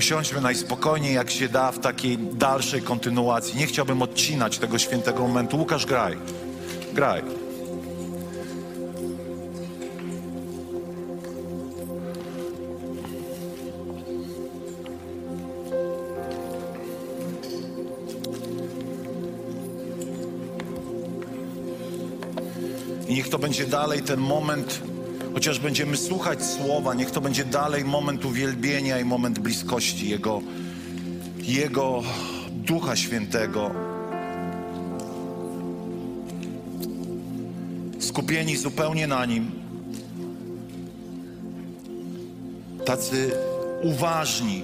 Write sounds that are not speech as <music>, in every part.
Usiądźmy najspokojniej, jak się da, w takiej dalszej kontynuacji. Nie chciałbym odcinać tego świętego momentu. Łukasz, graj. Graj. I niech to będzie dalej ten moment, chociaż będziemy słuchać słowa, niech to będzie dalej moment uwielbienia i moment bliskości Jego, Jego Ducha Świętego. Skupieni zupełnie na Nim. Tacy uważni,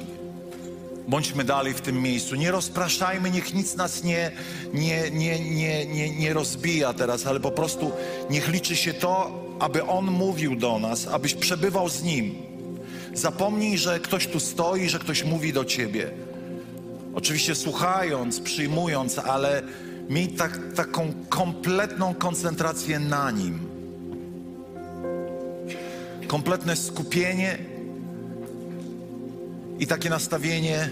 Bądźmy dalej w tym miejscu. Nie rozpraszajmy, niech nic nas nie, nie, nie, nie, nie, nie rozbija teraz, ale po prostu niech liczy się to, aby On mówił do nas, abyś przebywał z Nim. Zapomnij, że ktoś tu stoi, że ktoś mówi do Ciebie. Oczywiście słuchając, przyjmując, ale miej tak, taką kompletną koncentrację na Nim. Kompletne skupienie i takie nastawienie: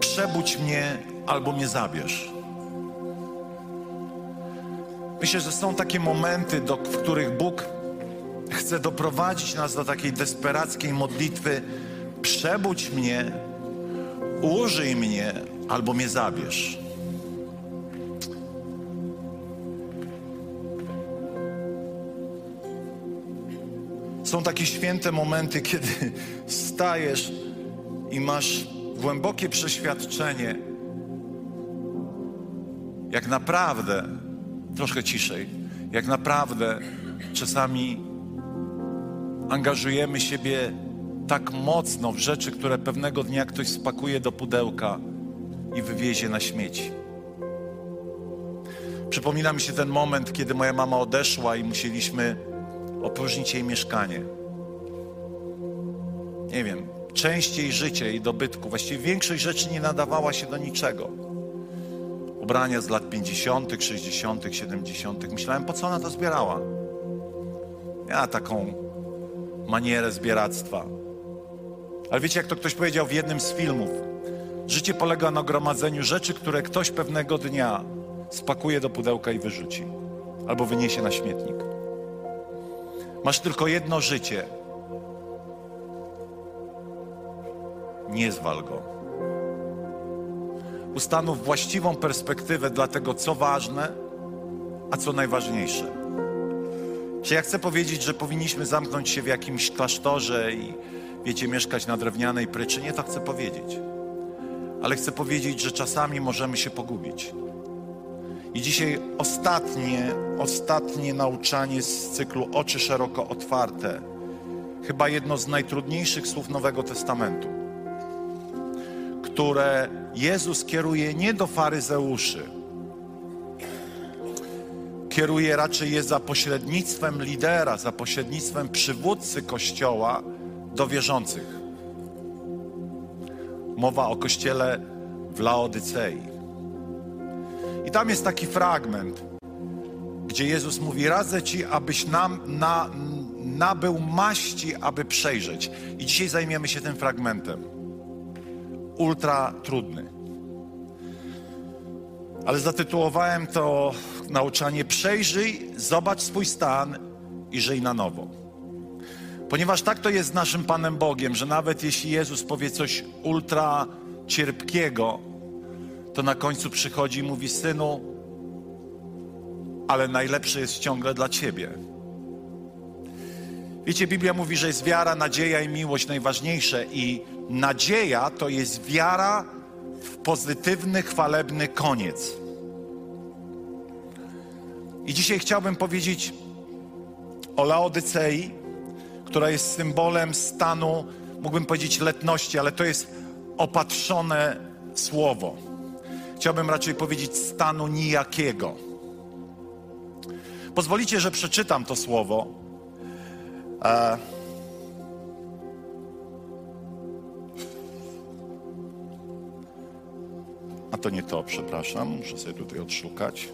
przebudź mnie albo mnie zabierz. Myślę, że są takie momenty, do, w których Bóg chce doprowadzić nas do takiej desperackiej modlitwy: przebudź mnie, użyj mnie albo mnie zabierz. Są takie święte momenty, <laughs> kiedy stajesz i masz głębokie przeświadczenie, jak naprawdę, troszkę ciszej, jak naprawdę czasami angażujemy siebie tak mocno w rzeczy, które pewnego dnia ktoś spakuje do pudełka i wywiezie na śmieci. Przypomina mi się ten moment, kiedy moja mama odeszła i musieliśmy opróżnić jej mieszkanie. Nie wiem, część jej życia, jej dobytku, właściwie większość rzeczy nie nadawała się do niczego. Ubrania z lat 50., 60., 70. Myślałem, po co ona to zbierała? Ja taką manierę zbieractwa. Ale wiecie, jak to ktoś powiedział w jednym z filmów? Życie polega na gromadzeniu rzeczy, które ktoś pewnego dnia spakuje do pudełka i wyrzuci. Albo wyniesie na śmietnik. Masz tylko jedno życie. Nie zwal go. Ustanów właściwą perspektywę dla tego, co ważne, a co najważniejsze. Czy ja chcę powiedzieć, że powinniśmy zamknąć się w jakimś klasztorze i, wiecie, mieszkać na drewnianej pryczy? Nie to chcę powiedzieć. Ale chcę powiedzieć, że czasami możemy się pogubić. I dzisiaj ostatnie, ostatnie nauczanie z cyklu Oczy szeroko otwarte. Chyba jedno z najtrudniejszych słów Nowego Testamentu, które Jezus kieruje nie do faryzeuszy. Kieruje raczej je za pośrednictwem lidera, za pośrednictwem przywódcy Kościoła do wierzących. Mowa o Kościele w Laodycei. I tam jest taki fragment, gdzie Jezus mówi: Radzę ci, abyś nam na, nabył maści, aby przejrzeć. I dzisiaj zajmiemy się tym fragmentem. Ultra trudny. Ale zatytułowałem to nauczanie: Przejrzyj, zobacz swój stan i żyj na nowo. Ponieważ tak to jest z naszym Panem Bogiem, że nawet jeśli Jezus powie coś ultra cierpkiego, to na końcu przychodzi i mówi: Synu, ale najlepsze jest ciągle dla Ciebie. Wiecie, Biblia mówi, że jest wiara, nadzieja i miłość najważniejsze, i nadzieja to jest wiara w pozytywny, chwalebny koniec. I dzisiaj chciałbym powiedzieć o Laodycei, która jest symbolem stanu, mógłbym powiedzieć letności, ale to jest opatrzone słowo. Chciałbym raczej powiedzieć stanu nijakiego. Pozwolicie, że przeczytam to słowo. E... A to nie to, przepraszam, muszę sobie tutaj odszukać.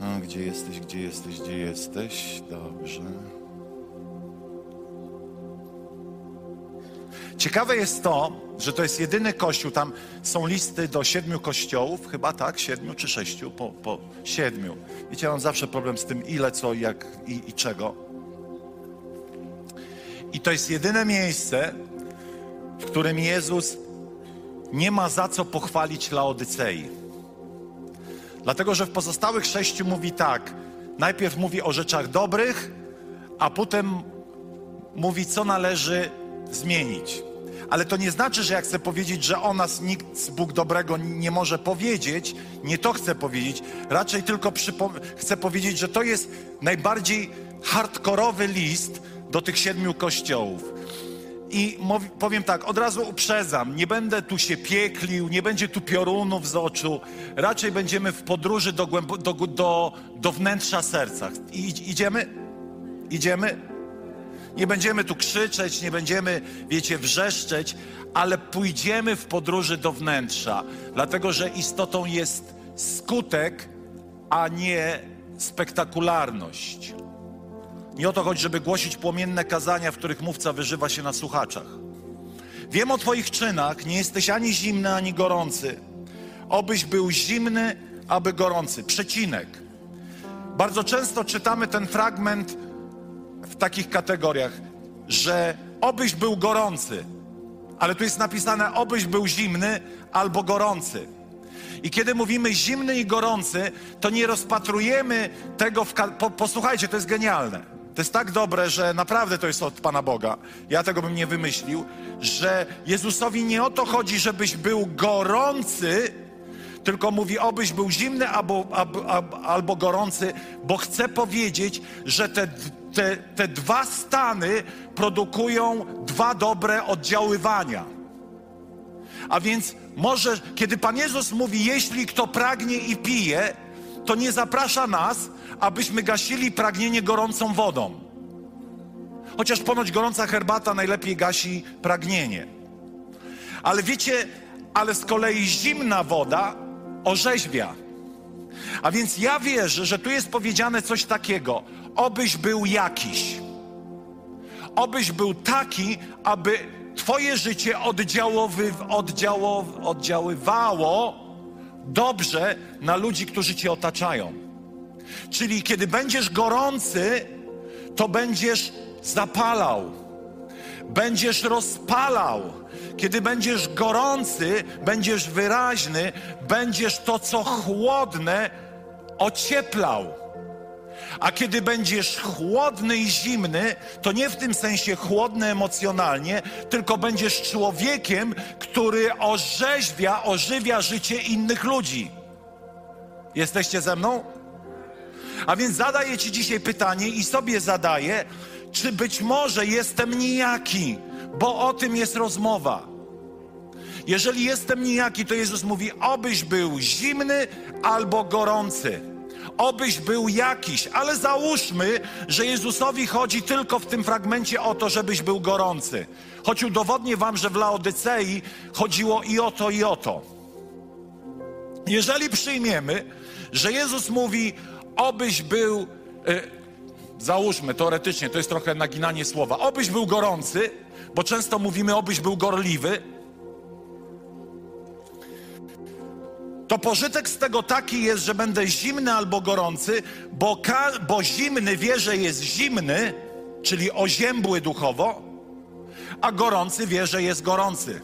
A, gdzie jesteś, gdzie jesteś, gdzie jesteś? Dobrze. Ciekawe jest to, że to jest jedyny kościół, tam są listy do siedmiu kościołów, chyba tak, siedmiu czy sześciu, po, po siedmiu. Wiecie, ja mam zawsze problem z tym ile, co, jak i, i czego. I to jest jedyne miejsce, w którym Jezus nie ma za co pochwalić Laodycei. Dlatego, że w pozostałych sześciu mówi tak. Najpierw mówi o rzeczach dobrych, a potem mówi, co należy zmienić. Ale to nie znaczy, że jak chcę powiedzieć, że o nas nikt Bóg dobrego nie może powiedzieć, nie to chcę powiedzieć. Raczej tylko chcę powiedzieć, że to jest najbardziej hardkorowy list do tych siedmiu kościołów. I powiem tak, od razu uprzedzam, nie będę tu się pieklił, nie będzie tu piorunów z oczu, raczej będziemy w podróży do, do, do, do wnętrza serca. I, idziemy? Idziemy? Nie będziemy tu krzyczeć, nie będziemy, wiecie, wrzeszczeć, ale pójdziemy w podróży do wnętrza, dlatego że istotą jest skutek, a nie spektakularność. Nie o to chodzi, żeby głosić płomienne kazania, w których mówca wyżywa się na słuchaczach. Wiem o Twoich czynach, nie jesteś ani zimny, ani gorący. Obyś był zimny, aby gorący. Przecinek. Bardzo często czytamy ten fragment takich kategoriach, że obyś był gorący, ale tu jest napisane obyś był zimny albo gorący. I kiedy mówimy zimny i gorący, to nie rozpatrujemy tego w. Po, posłuchajcie, to jest genialne. To jest tak dobre, że naprawdę to jest od Pana Boga. Ja tego bym nie wymyślił, że Jezusowi nie o to chodzi, żebyś był gorący, tylko mówi, obyś był zimny albo, albo, albo gorący, bo chce powiedzieć, że te, te, te dwa stany produkują dwa dobre oddziaływania. A więc może, kiedy Pan Jezus mówi, jeśli kto pragnie i pije, to nie zaprasza nas, abyśmy gasili pragnienie gorącą wodą. Chociaż ponoć gorąca herbata najlepiej gasi pragnienie. Ale wiecie, ale z kolei zimna woda orzeźwia. A więc ja wierzę, że tu jest powiedziane coś takiego: obyś był jakiś. Obyś był taki, aby Twoje życie oddziałowy, oddziałow, oddziaływało dobrze na ludzi, którzy Cię otaczają. Czyli kiedy będziesz gorący, to będziesz zapalał, będziesz rozpalał. Kiedy będziesz gorący, będziesz wyraźny, będziesz to, co chłodne, ocieplał. A kiedy będziesz chłodny i zimny, to nie w tym sensie chłodny emocjonalnie, tylko będziesz człowiekiem, który orzeźwia, ożywia życie innych ludzi. Jesteście ze mną? A więc zadaję Ci dzisiaj pytanie i sobie zadaję, czy być może jestem nijaki, bo o tym jest rozmowa. Jeżeli jestem nijaki, to Jezus mówi, obyś był zimny albo gorący. Obyś był jakiś, ale załóżmy, że Jezusowi chodzi tylko w tym fragmencie o to, żebyś był gorący. Choć udowodnię wam, że w Laodycei chodziło i o to, i o to. Jeżeli przyjmiemy, że Jezus mówi, obyś był, y, załóżmy teoretycznie, to jest trochę naginanie słowa, obyś był gorący, bo często mówimy, obyś był gorliwy, to pożytek z tego taki jest, że będę zimny albo gorący, bo, bo zimny wie, że jest zimny, czyli oziębły duchowo, a gorący wie, że jest gorący.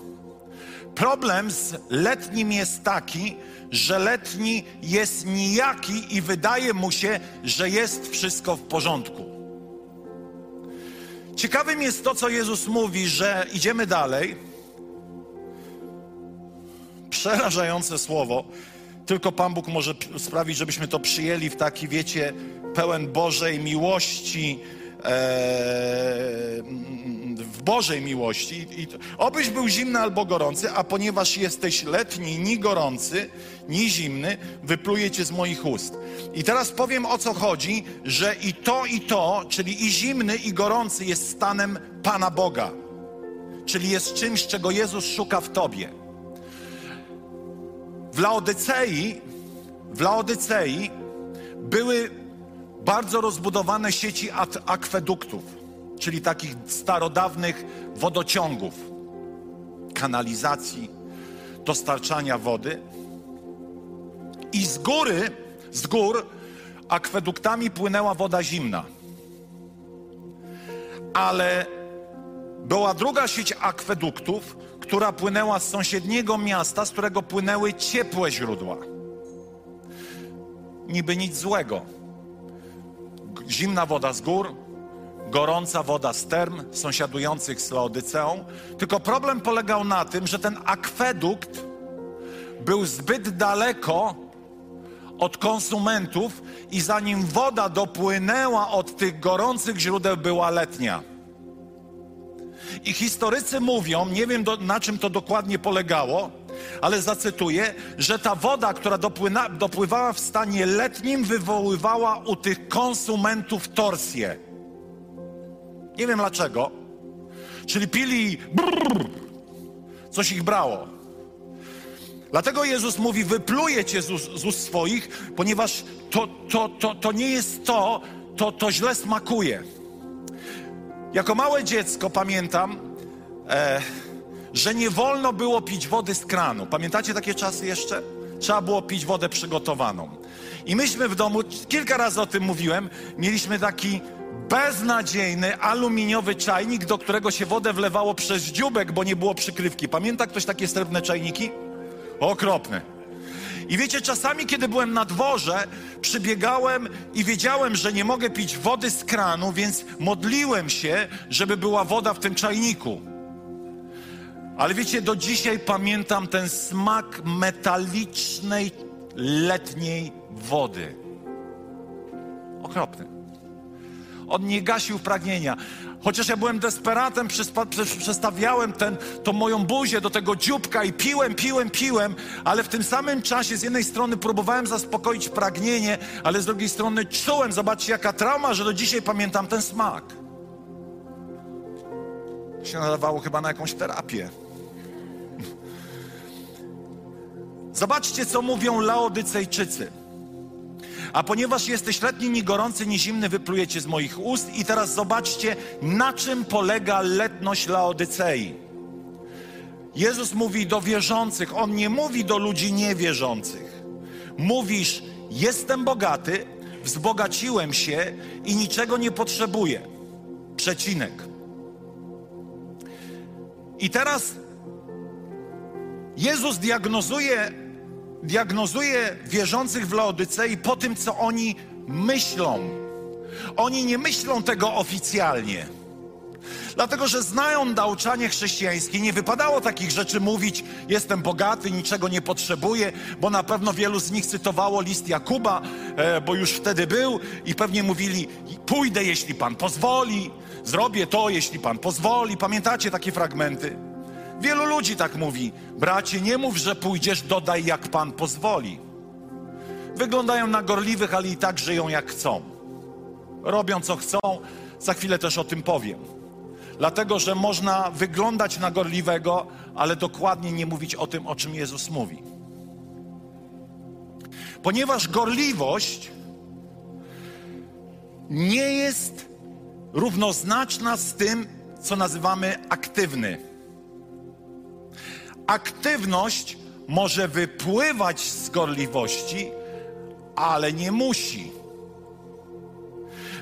Problem z letnim jest taki, że letni jest nijaki i wydaje mu się, że jest wszystko w porządku. Ciekawym jest to, co Jezus mówi, że idziemy dalej. Przerażające słowo. Tylko Pan Bóg może sprawić, żebyśmy to przyjęli w taki, wiecie, pełen Bożej miłości, e, w Bożej miłości. I obyś był zimny albo gorący, a ponieważ jesteś letni, ni gorący, ni zimny, wypluję cię z moich ust. I teraz powiem o co chodzi, że i to, i to, czyli i zimny, i gorący jest stanem Pana Boga. Czyli jest czymś, czego Jezus szuka w tobie. W Laodycei, w Laodycei były bardzo rozbudowane sieci akweduktów, czyli takich starodawnych wodociągów, kanalizacji, dostarczania wody. I z góry, z gór akweduktami płynęła woda zimna. Ale była druga sieć akweduktów, która płynęła z sąsiedniego miasta, z którego płynęły ciepłe źródła. Niby nic złego. Zimna woda z gór, gorąca woda z term sąsiadujących z Laodyceą. Tylko problem polegał na tym, że ten akwedukt był zbyt daleko od konsumentów i zanim woda dopłynęła od tych gorących źródeł, była letnia. I historycy mówią, nie wiem do, na czym to dokładnie polegało, ale zacytuję, że ta woda, która dopływała w stanie letnim, wywoływała u tych konsumentów torsję. Nie wiem dlaczego. Czyli pili brrr, coś ich brało. Dlatego Jezus mówi: Wypluje cię z, z ust swoich, ponieważ to, to, to, to nie jest to, to, to źle smakuje. Jako małe dziecko pamiętam, e, że nie wolno było pić wody z kranu. Pamiętacie takie czasy jeszcze? Trzeba było pić wodę przygotowaną. I myśmy w domu, kilka razy o tym mówiłem, mieliśmy taki beznadziejny aluminiowy czajnik, do którego się wodę wlewało przez dziubek, bo nie było przykrywki. Pamięta ktoś takie srebrne czajniki? Okropne. I wiecie, czasami, kiedy byłem na dworze, przybiegałem i wiedziałem, że nie mogę pić wody z kranu, więc modliłem się, żeby była woda w tym czajniku. Ale wiecie, do dzisiaj pamiętam ten smak metalicznej, letniej wody. Okropny. On nie gasił pragnienia. Chociaż ja byłem desperatem, przestawiałem ten, tą moją buzię do tego dzióbka i piłem, piłem, piłem, ale w tym samym czasie z jednej strony próbowałem zaspokoić pragnienie, ale z drugiej strony czułem, zobaczcie jaka trauma, że do dzisiaj pamiętam ten smak. Się nadawało chyba na jakąś terapię. Zobaczcie, co mówią Laodycejczycy. A ponieważ jesteś letni, ni gorący, ni zimny, wyplujecie z moich ust. I teraz zobaczcie, na czym polega letność Laodycei. Jezus mówi do wierzących, On nie mówi do ludzi niewierzących. Mówisz, jestem bogaty, wzbogaciłem się i niczego nie potrzebuję. Przecinek. I teraz Jezus diagnozuje diagnozuje wierzących w Laodycei po tym, co oni myślą. Oni nie myślą tego oficjalnie. Dlatego, że znają nauczanie chrześcijańskie, nie wypadało takich rzeczy mówić, jestem bogaty, niczego nie potrzebuję, bo na pewno wielu z nich cytowało list Jakuba, e, bo już wtedy był i pewnie mówili, pójdę, jeśli Pan pozwoli, zrobię to, jeśli Pan pozwoli. Pamiętacie takie fragmenty? Wielu ludzi tak mówi. Bracie, nie mów, że pójdziesz, dodaj jak Pan pozwoli. Wyglądają na gorliwych, ale i tak żyją jak chcą. Robią co chcą. Za chwilę też o tym powiem. Dlatego, że można wyglądać na gorliwego, ale dokładnie nie mówić o tym, o czym Jezus mówi. Ponieważ gorliwość nie jest równoznaczna z tym, co nazywamy aktywny aktywność może wypływać z gorliwości, ale nie musi.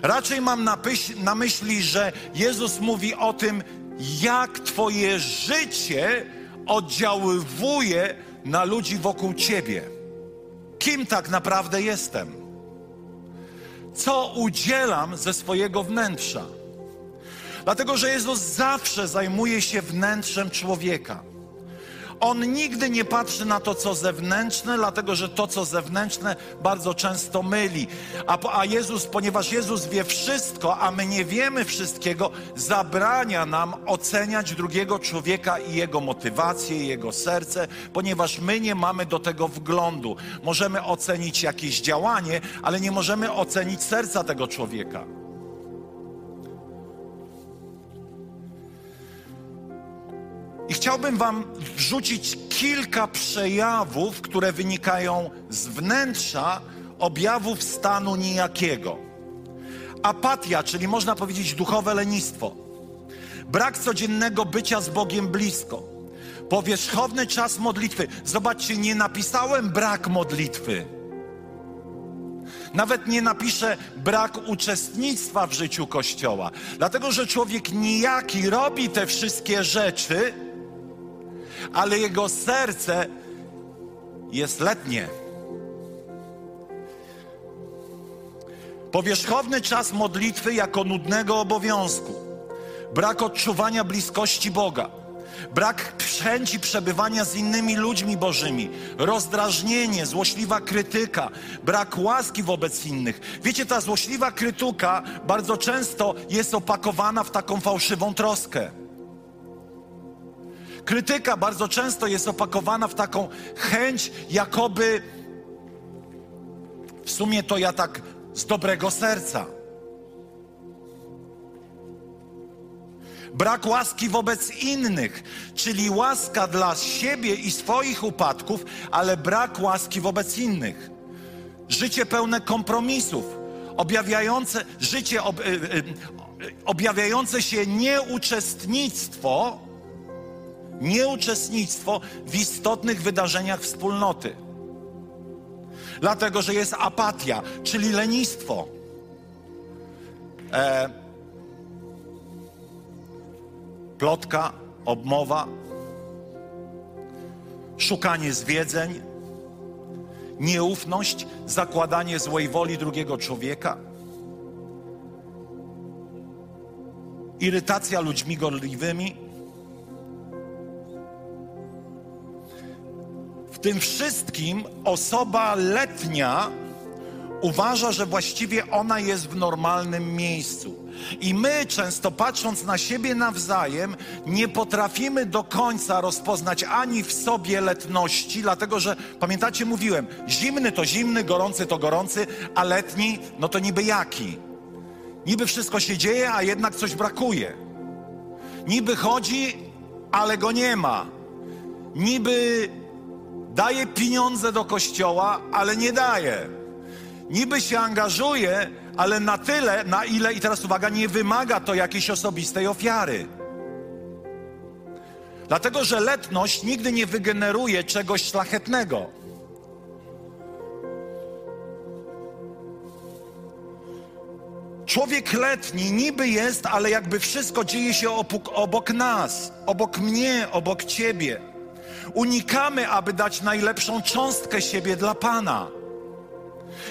Raczej mam na, na myśli, że Jezus mówi o tym, jak Twoje życie oddziaływuje na ludzi wokół Ciebie. Kim tak naprawdę jestem? Co udzielam ze swojego wnętrza? Dlatego, że Jezus zawsze zajmuje się wnętrzem człowieka. On nigdy nie patrzy na to, co zewnętrzne, dlatego że to, co zewnętrzne, bardzo często myli. A, a Jezus, ponieważ Jezus wie wszystko, a my nie wiemy wszystkiego, zabrania nam oceniać drugiego człowieka i jego motywację, i jego serce, ponieważ my nie mamy do tego wglądu. Możemy ocenić jakieś działanie, ale nie możemy ocenić serca tego człowieka. I chciałbym Wam wrzucić kilka przejawów, które wynikają z wnętrza objawów stanu nijakiego. Apatia, czyli można powiedzieć duchowe lenistwo. Brak codziennego bycia z Bogiem blisko. Powierzchowny czas modlitwy. Zobaczcie, nie napisałem brak modlitwy. Nawet nie napiszę brak uczestnictwa w życiu Kościoła. Dlatego, że człowiek nijaki robi te wszystkie rzeczy, ale jego serce jest letnie. Powierzchowny czas modlitwy jako nudnego obowiązku, brak odczuwania bliskości Boga, brak chęci przebywania z innymi ludźmi bożymi, rozdrażnienie, złośliwa krytyka, brak łaski wobec innych. Wiecie, ta złośliwa krytyka bardzo często jest opakowana w taką fałszywą troskę. Krytyka bardzo często jest opakowana w taką chęć, jakoby w sumie to ja tak z dobrego serca. Brak łaski wobec innych, czyli łaska dla siebie i swoich upadków, ale brak łaski wobec innych. Życie pełne kompromisów, objawiające życie ob, y, y, objawiające się nieuczestnictwo nieuczestnictwo w istotnych wydarzeniach wspólnoty. Dlatego, że jest apatia, czyli lenistwo. E, plotka, obmowa, szukanie zwiedzeń, nieufność, zakładanie złej woli drugiego człowieka, irytacja ludźmi gorliwymi, tym wszystkim osoba letnia uważa, że właściwie ona jest w normalnym miejscu. I my, często patrząc na siebie nawzajem, nie potrafimy do końca rozpoznać ani w sobie letności, dlatego że pamiętacie, mówiłem, zimny to zimny, gorący to gorący, a letni, no to niby jaki? Niby wszystko się dzieje, a jednak coś brakuje. Niby chodzi, ale go nie ma. Niby daje pieniądze do kościoła, ale nie daje. Niby się angażuje, ale na tyle, na ile, i teraz uwaga, nie wymaga to jakiejś osobistej ofiary. Dlatego, że letność nigdy nie wygeneruje czegoś szlachetnego. Człowiek letni niby jest, ale jakby wszystko dzieje się obok, obok nas, obok mnie, obok ciebie. Unikamy, aby dać najlepszą cząstkę siebie dla Pana.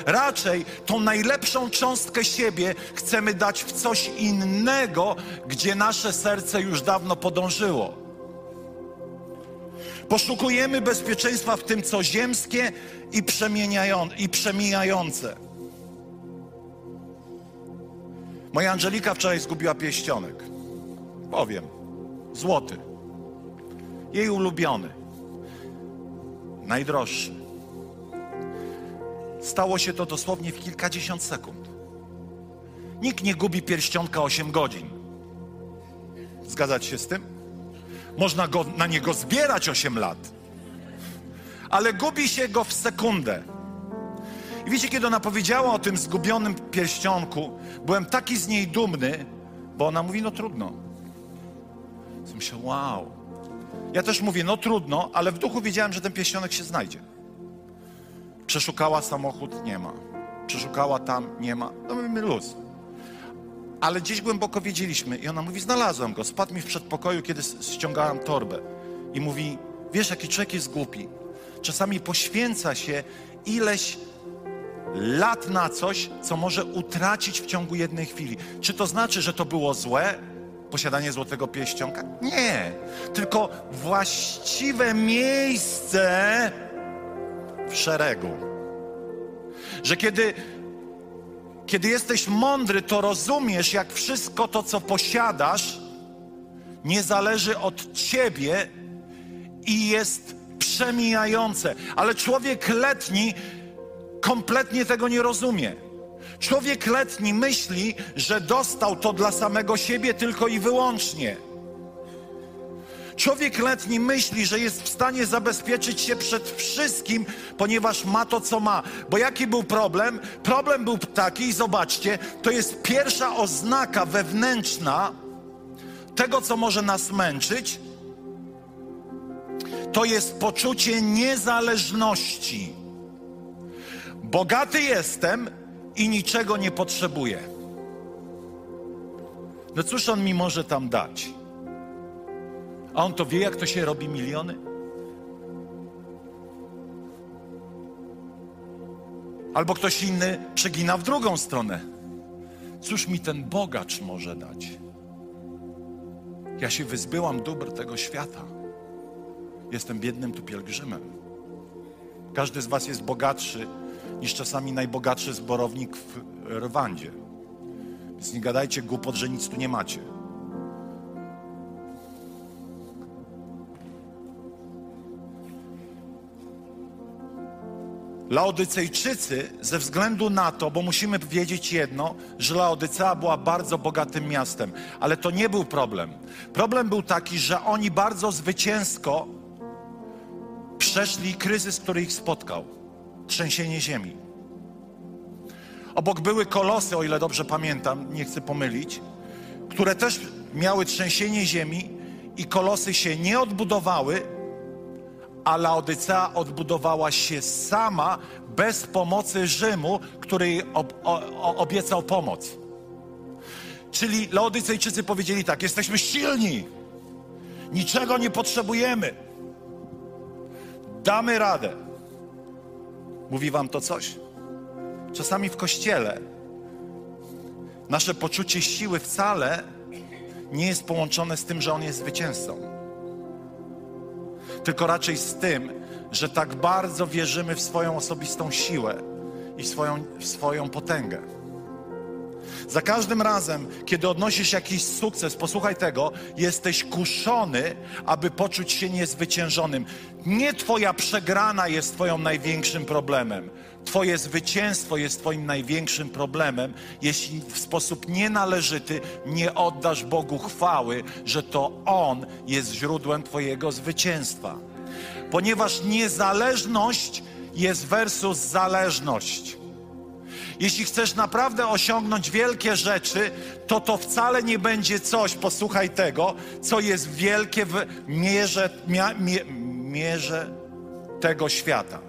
Raczej tą najlepszą cząstkę siebie chcemy dać w coś innego, gdzie nasze serce już dawno podążyło. Poszukujemy bezpieczeństwa w tym, co ziemskie i, i przemijające. Moja Angelika wczoraj zgubiła pierścionek. Powiem, złoty. Jej ulubiony najdroższy. Stało się to dosłownie w kilkadziesiąt sekund. Nikt nie gubi pierścionka 8 godzin. Zgadzać się z tym? Można go, na niego zbierać 8 lat, ale gubi się go w sekundę. I wiecie, kiedy ona powiedziała o tym zgubionym pierścionku, byłem taki z niej dumny, bo ona mówi, no trudno. Myślę, wow, ja też mówię, no trudno, ale w duchu wiedziałem, że ten pieścionek się znajdzie. Przeszukała samochód, nie ma. Przeszukała tam, nie ma. No mamy luz. Ale gdzieś głęboko wiedzieliśmy. I ona mówi, znalazłem go. Spadł mi w przedpokoju, kiedy ściągałam torbę. I mówi, wiesz, jaki człowiek jest głupi. Czasami poświęca się ileś lat na coś, co może utracić w ciągu jednej chwili. Czy to znaczy, że to było złe? Posiadanie złotego pierścionka? Nie, tylko właściwe miejsce w szeregu. Że kiedy, kiedy jesteś mądry, to rozumiesz, jak wszystko to, co posiadasz, nie zależy od ciebie i jest przemijające. Ale człowiek letni kompletnie tego nie rozumie. Człowiek letni myśli, że dostał to dla samego siebie tylko i wyłącznie. Człowiek letni myśli, że jest w stanie zabezpieczyć się przed wszystkim, ponieważ ma to, co ma. Bo jaki był problem? Problem był taki, zobaczcie, to jest pierwsza oznaka wewnętrzna tego, co może nas męczyć. To jest poczucie niezależności. Bogaty jestem i niczego nie potrzebuję. No cóż on mi może tam dać? A on to wie, jak to się robi miliony? Albo ktoś inny przegina w drugą stronę. Cóż mi ten bogacz może dać? Ja się wyzbyłam dóbr tego świata. Jestem biednym tu pielgrzymem. Każdy z Was jest bogatszy niż czasami najbogatszy zborownik w Rwandzie. Więc nie gadajcie głupot, że nic tu nie macie. Laodycejczycy ze względu na to, bo musimy wiedzieć jedno, że Laodycea była bardzo bogatym miastem, ale to nie był problem. Problem był taki, że oni bardzo zwycięsko przeszli kryzys, który ich spotkał trzęsienie ziemi. Obok były kolosy, o ile dobrze pamiętam, nie chcę pomylić, które też miały trzęsienie ziemi i kolosy się nie odbudowały, a Laodycea odbudowała się sama bez pomocy Rzymu, który jej ob, o, obiecał pomoc. Czyli Laodycejczycy powiedzieli tak: jesteśmy silni, niczego nie potrzebujemy, damy radę. Mówi wam to coś? Czasami w kościele nasze poczucie siły wcale nie jest połączone z tym, że on jest zwycięzcą. Tylko raczej z tym, że tak bardzo wierzymy w swoją osobistą siłę i swoją, w swoją potęgę. Za każdym razem, kiedy odnosisz jakiś sukces, posłuchaj tego, jesteś kuszony, aby poczuć się niezwyciężonym. Nie Twoja przegrana jest Twoim największym problemem. Twoje zwycięstwo jest Twoim największym problemem, jeśli w sposób nienależyty nie oddasz Bogu chwały, że to On jest źródłem Twojego zwycięstwa. Ponieważ niezależność jest versus zależność. Jeśli chcesz naprawdę osiągnąć wielkie rzeczy, to to wcale nie będzie coś, posłuchaj tego, co jest wielkie w mierze, mia, mie, mierze tego świata.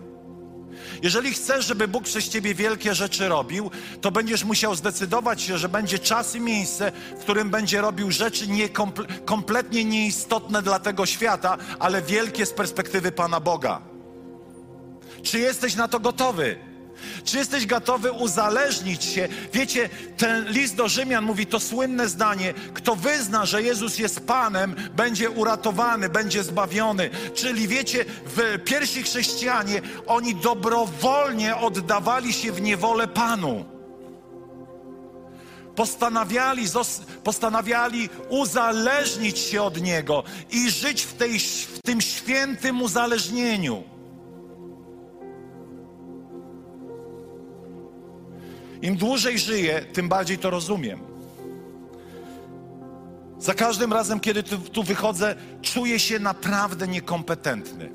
Jeżeli chcesz, żeby Bóg przez ciebie wielkie rzeczy robił, to będziesz musiał zdecydować się, że będzie czas i miejsce, w którym będzie robił rzeczy nie, kompletnie nieistotne dla tego świata, ale wielkie z perspektywy Pana Boga. Czy jesteś na to gotowy? Czy jesteś gotowy uzależnić się? Wiecie, ten list do Rzymian mówi to słynne zdanie: kto wyzna, że Jezus jest Panem, będzie uratowany, będzie zbawiony. Czyli wiecie, w pierwsi chrześcijanie oni dobrowolnie oddawali się w niewolę Panu. Postanawiali, postanawiali uzależnić się od Niego i żyć w, tej, w tym świętym uzależnieniu. Im dłużej żyję, tym bardziej to rozumiem. Za każdym razem, kiedy tu, tu wychodzę, czuję się naprawdę niekompetentny.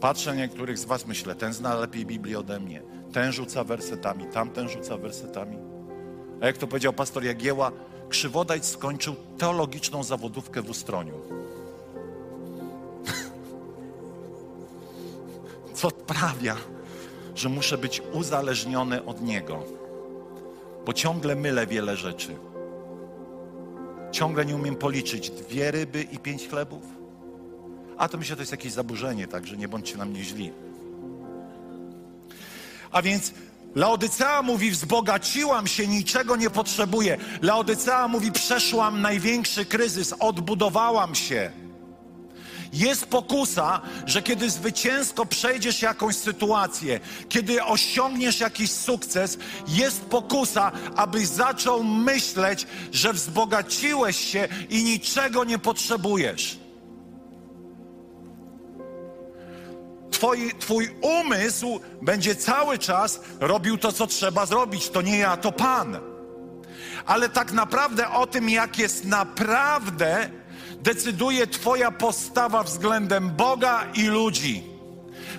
Patrzę na niektórych z Was, myślę, ten zna lepiej Biblię ode mnie. Ten rzuca wersetami, tamten rzuca wersetami. A jak to powiedział pastor Jagieła, Krzywodajc skończył teologiczną zawodówkę w Ustroniu. <laughs> Co odprawia że muszę być uzależniony od Niego, bo ciągle mylę wiele rzeczy. Ciągle nie umiem policzyć dwie ryby i pięć chlebów. A to myślę, to jest jakieś zaburzenie, także nie bądźcie na mnie źli. A więc Laodycea mówi, wzbogaciłam się, niczego nie potrzebuję. Laodycea mówi, przeszłam największy kryzys, odbudowałam się. Jest pokusa, że kiedy zwycięsko przejdziesz jakąś sytuację, kiedy osiągniesz jakiś sukces, jest pokusa, abyś zaczął myśleć, że wzbogaciłeś się i niczego nie potrzebujesz. Twoi, twój umysł będzie cały czas robił to, co trzeba zrobić. To nie ja, to Pan. Ale tak naprawdę o tym, jak jest naprawdę, decyduje Twoja postawa względem Boga i ludzi.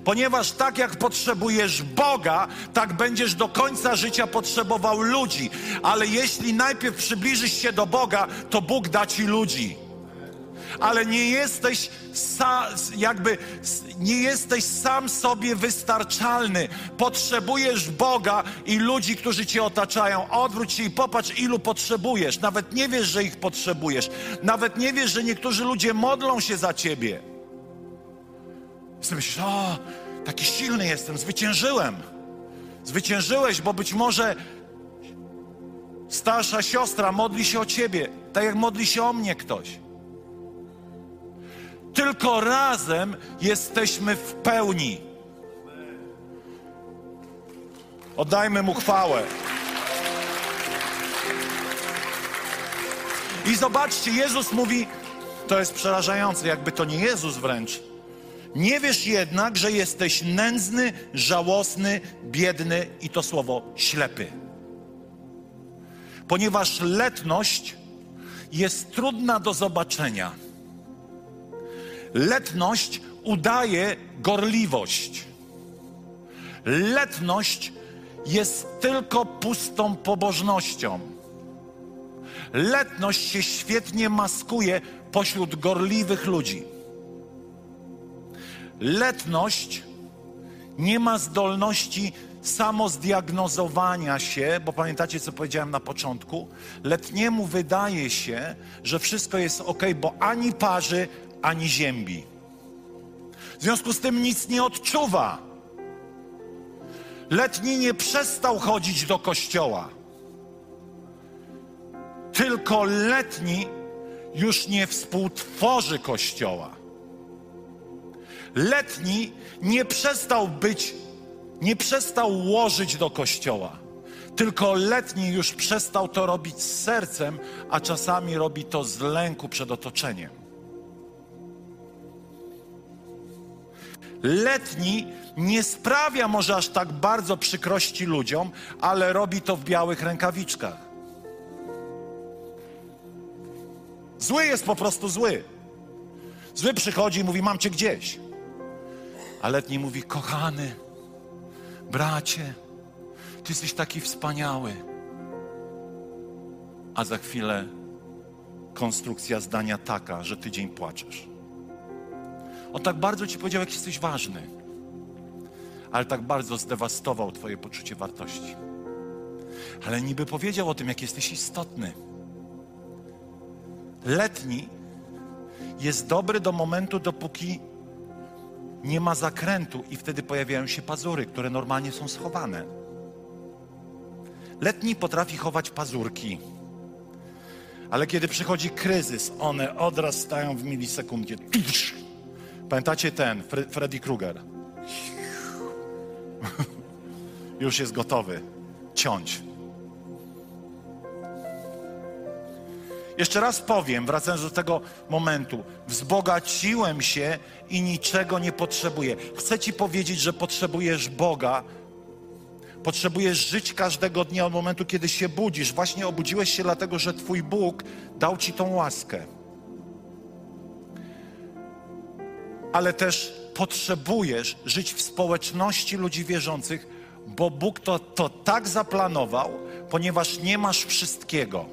Ponieważ tak jak potrzebujesz Boga, tak będziesz do końca życia potrzebował ludzi. Ale jeśli najpierw przybliżysz się do Boga, to Bóg da ci ludzi ale nie jesteś sa, jakby nie jesteś sam sobie wystarczalny. Potrzebujesz Boga i ludzi, którzy cię otaczają. Odwróć się i popatrz, ilu potrzebujesz. Nawet nie wiesz, że ich potrzebujesz. Nawet nie wiesz, że niektórzy ludzie modlą się za ciebie. I sobie myślisz, o, taki silny jestem, zwyciężyłem. Zwyciężyłeś, bo być może starsza siostra modli się o ciebie, tak jak modli się o mnie ktoś. Tylko razem jesteśmy w pełni. Oddajmy mu chwałę. I zobaczcie, Jezus mówi, to jest przerażające, jakby to nie Jezus wręcz. Nie wiesz jednak, że jesteś nędzny, żałosny, biedny i to słowo ślepy. Ponieważ letność jest trudna do zobaczenia. Letność udaje gorliwość. Letność jest tylko pustą pobożnością. Letność się świetnie maskuje pośród gorliwych ludzi. Letność nie ma zdolności samozdiagnozowania się, bo pamiętacie, co powiedziałem na początku? Letniemu wydaje się, że wszystko jest ok, bo ani parzy, ani ziębi. W związku z tym nic nie odczuwa. Letni nie przestał chodzić do kościoła. Tylko letni już nie współtworzy kościoła. Letni nie przestał być, nie przestał łożyć do kościoła. Tylko letni już przestał to robić z sercem, a czasami robi to z lęku przed otoczeniem. Letni nie sprawia może aż tak bardzo przykrości ludziom, ale robi to w białych rękawiczkach. Zły jest po prostu zły. Zły przychodzi i mówi: Mam cię gdzieś. A letni mówi: Kochany, bracie, ty jesteś taki wspaniały. A za chwilę konstrukcja zdania taka, że tydzień płaczesz. On tak bardzo ci powiedział, jak jesteś ważny, ale tak bardzo zdewastował Twoje poczucie wartości. Ale niby powiedział o tym, jak jesteś istotny. Letni jest dobry do momentu, dopóki nie ma zakrętu i wtedy pojawiają się pazury, które normalnie są schowane. Letni potrafi chować pazurki, ale kiedy przychodzi kryzys, one odrastają w milisekundzie. Pamiętacie ten, Freddy Krueger? <laughs> Już jest gotowy ciąć. Jeszcze raz powiem, wracając do tego momentu. Wzbogaciłem się i niczego nie potrzebuję. Chcę Ci powiedzieć, że potrzebujesz Boga. Potrzebujesz żyć każdego dnia od momentu, kiedy się budzisz. Właśnie obudziłeś się dlatego, że Twój Bóg dał Ci tą łaskę. Ale też potrzebujesz żyć w społeczności ludzi wierzących, bo Bóg to, to tak zaplanował, ponieważ nie masz wszystkiego.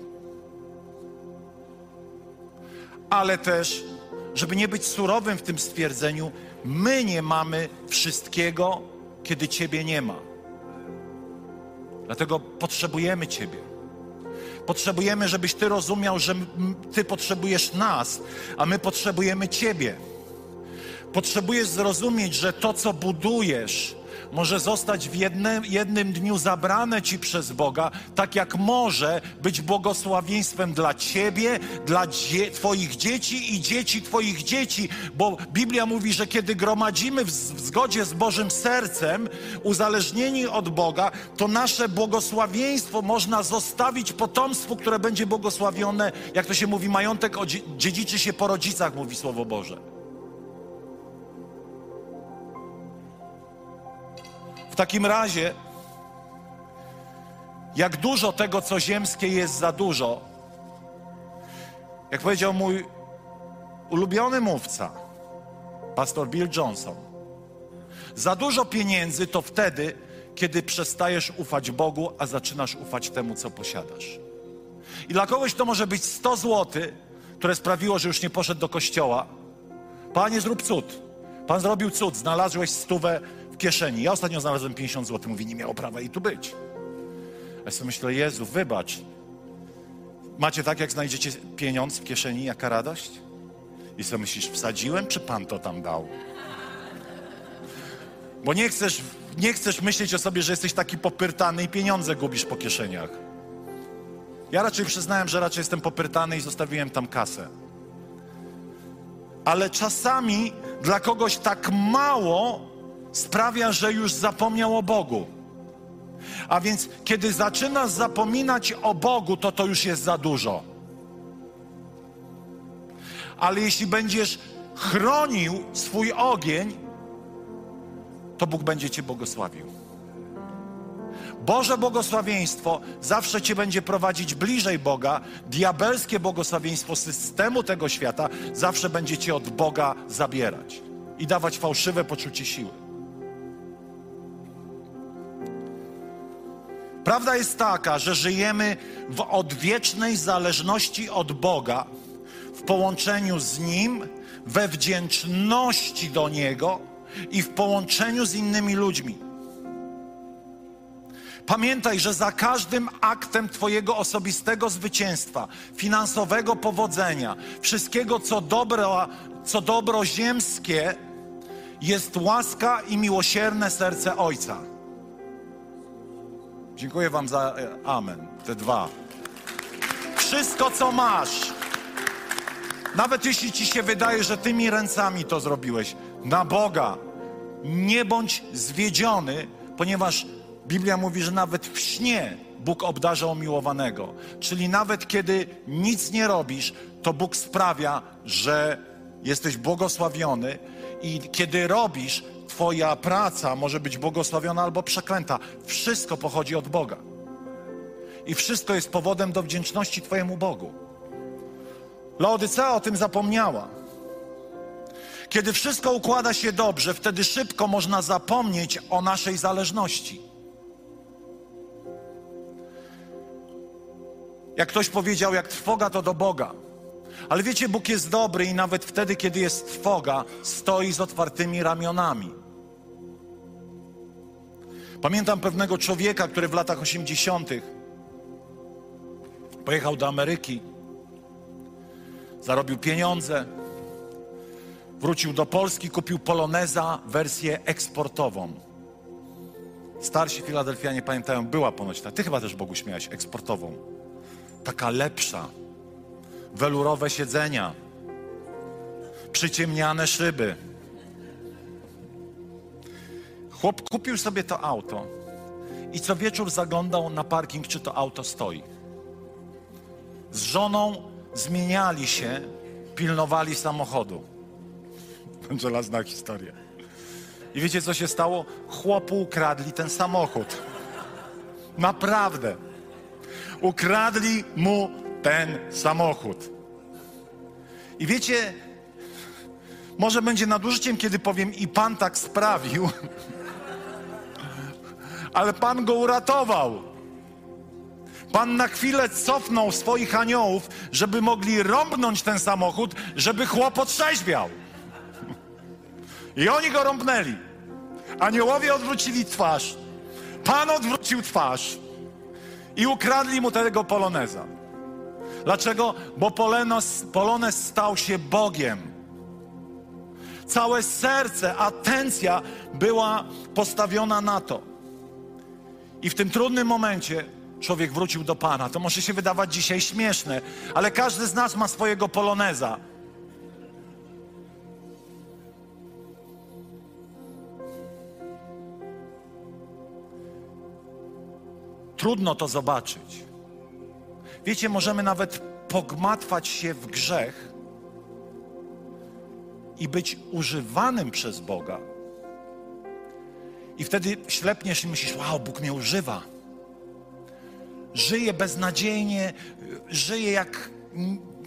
Ale też, żeby nie być surowym w tym stwierdzeniu, my nie mamy wszystkiego, kiedy Ciebie nie ma. Dlatego potrzebujemy Ciebie. Potrzebujemy, żebyś Ty rozumiał, że Ty potrzebujesz nas, a my potrzebujemy Ciebie. Potrzebujesz zrozumieć, że to, co budujesz, może zostać w jednym, jednym dniu zabrane ci przez Boga, tak jak może być błogosławieństwem dla ciebie, dla dzie twoich dzieci i dzieci twoich dzieci, bo Biblia mówi, że kiedy gromadzimy w, w zgodzie z Bożym sercem, uzależnieni od Boga, to nasze błogosławieństwo można zostawić potomstwu, które będzie błogosławione, jak to się mówi, majątek dziedziczy się po rodzicach, mówi Słowo Boże. Takim razie, jak dużo tego, co ziemskie jest za dużo, jak powiedział mój ulubiony mówca, pastor Bill Johnson, za dużo pieniędzy to wtedy, kiedy przestajesz ufać Bogu, a zaczynasz ufać temu, co posiadasz. I dla kogoś to może być 100 zł, które sprawiło, że już nie poszedł do kościoła. Panie, zrób cud. Pan zrobił cud, znalazłeś stówę kieszeni. Ja ostatnio znalazłem 50 zł, mówi, nie miało prawa i tu być. Ja sobie myślę, Jezu, wybacz. Macie tak, jak znajdziecie pieniądz w kieszeni, jaka radość? I sobie myślisz, wsadziłem, czy Pan to tam dał? Bo nie chcesz, nie chcesz myśleć o sobie, że jesteś taki popyrtany i pieniądze gubisz po kieszeniach. Ja raczej przyznałem, że raczej jestem popyrtany i zostawiłem tam kasę. Ale czasami dla kogoś tak mało sprawia, że już zapomniał o Bogu. A więc kiedy zaczynasz zapominać o Bogu, to to już jest za dużo. Ale jeśli będziesz chronił swój ogień, to Bóg będzie Cię błogosławił. Boże błogosławieństwo zawsze Cię będzie prowadzić bliżej Boga. Diabelskie błogosławieństwo systemu tego świata zawsze będzie Cię od Boga zabierać i dawać fałszywe poczucie siły. Prawda jest taka, że żyjemy w odwiecznej zależności od Boga, w połączeniu z Nim, we wdzięczności do Niego i w połączeniu z innymi ludźmi. Pamiętaj, że za każdym aktem Twojego osobistego zwycięstwa, finansowego powodzenia, wszystkiego, co dobro, co dobro ziemskie, jest łaska i miłosierne serce Ojca. Dziękuję Wam za e, amen, te dwa. Wszystko, co masz, nawet jeśli Ci się wydaje, że tymi ręcami to zrobiłeś, na Boga, nie bądź zwiedziony, ponieważ Biblia mówi, że nawet w śnie Bóg obdarza umiłowanego. Czyli nawet kiedy nic nie robisz, to Bóg sprawia, że jesteś błogosławiony i kiedy robisz, Twoja praca może być błogosławiona albo przeklęta. Wszystko pochodzi od Boga. I wszystko jest powodem do wdzięczności Twojemu Bogu. Laodycea o tym zapomniała. Kiedy wszystko układa się dobrze, wtedy szybko można zapomnieć o naszej zależności. Jak ktoś powiedział, jak trwoga to do Boga. Ale wiecie, Bóg jest dobry i nawet wtedy, kiedy jest trwoga, stoi z otwartymi ramionami. Pamiętam pewnego człowieka, który w latach 80. pojechał do Ameryki, zarobił pieniądze, wrócił do Polski, kupił Poloneza wersję eksportową. Starsi Filadelfianie pamiętają, była ponoć ta. Ty chyba też Bogu śmiałeś, eksportową taka lepsza. Welurowe siedzenia, przyciemniane szyby. Chłop kupił sobie to auto i co wieczór zaglądał na parking, czy to auto stoi. Z żoną zmieniali się, pilnowali samochodu. Żelazna historia. I wiecie, co się stało? Chłopu ukradli ten samochód. Naprawdę ukradli mu ten samochód. I wiecie, może będzie nadużyciem, kiedy powiem, i Pan tak sprawił, ale Pan go uratował. Pan na chwilę cofnął swoich aniołów, żeby mogli rąbnąć ten samochód, żeby chłop otrzeźwiał. I oni go rąbnęli. Aniołowie odwrócili twarz. Pan odwrócił twarz i ukradli mu tego poloneza. Dlaczego? Bo Polones, Polones stał się Bogiem. Całe serce, atencja była postawiona na to. I w tym trudnym momencie człowiek wrócił do Pana. To może się wydawać dzisiaj śmieszne, ale każdy z nas ma swojego poloneza. Trudno to zobaczyć. Wiecie, możemy nawet pogmatwać się w grzech i być używanym przez Boga. I wtedy ślepniesz i myślisz: Wow, Bóg mnie używa. Żyję beznadziejnie, żyję jak,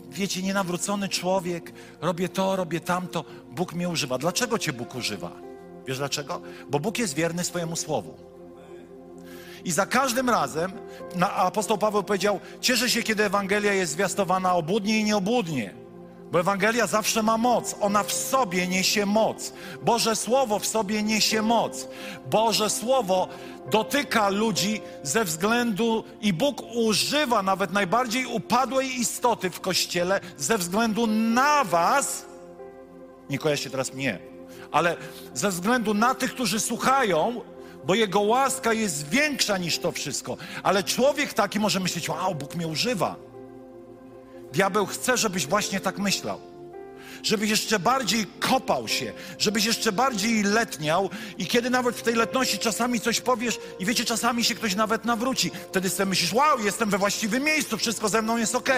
wiecie, nienawrócony człowiek. Robię to, robię tamto. Bóg mnie używa. Dlaczego Cię Bóg używa? Wiesz dlaczego? Bo Bóg jest wierny swojemu słowu. I za każdym razem apostoł Paweł powiedział: Cieszę się, kiedy Ewangelia jest zwiastowana obłudnie i nieobłudnie. Bo Ewangelia zawsze ma moc, ona w sobie niesie moc. Boże Słowo w sobie niesie moc. Boże Słowo dotyka ludzi ze względu i Bóg używa nawet najbardziej upadłej istoty w kościele ze względu na Was. Nie kojarzcie teraz mnie, ale ze względu na tych, którzy słuchają, bo Jego łaska jest większa niż to wszystko. Ale człowiek taki może myśleć: Wow, Bóg mnie używa. Diabeł chce, żebyś właśnie tak myślał. Żebyś jeszcze bardziej kopał się, żebyś jeszcze bardziej letniał i kiedy nawet w tej letności czasami coś powiesz i wiecie, czasami się ktoś nawet nawróci. Wtedy sobie myślisz, wow, jestem we właściwym miejscu, wszystko ze mną jest ok.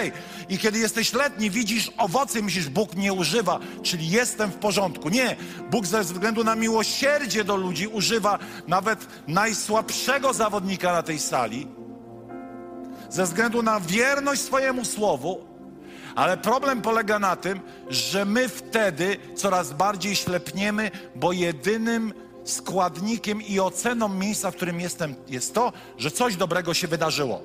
I kiedy jesteś letni, widzisz owoce i myślisz, Bóg mnie używa, czyli jestem w porządku. Nie, Bóg ze względu na miłosierdzie do ludzi używa nawet najsłabszego zawodnika na tej sali, ze względu na wierność swojemu słowu, ale problem polega na tym, że my wtedy coraz bardziej ślepniemy, bo jedynym składnikiem i oceną miejsca, w którym jestem, jest to, że coś dobrego się wydarzyło.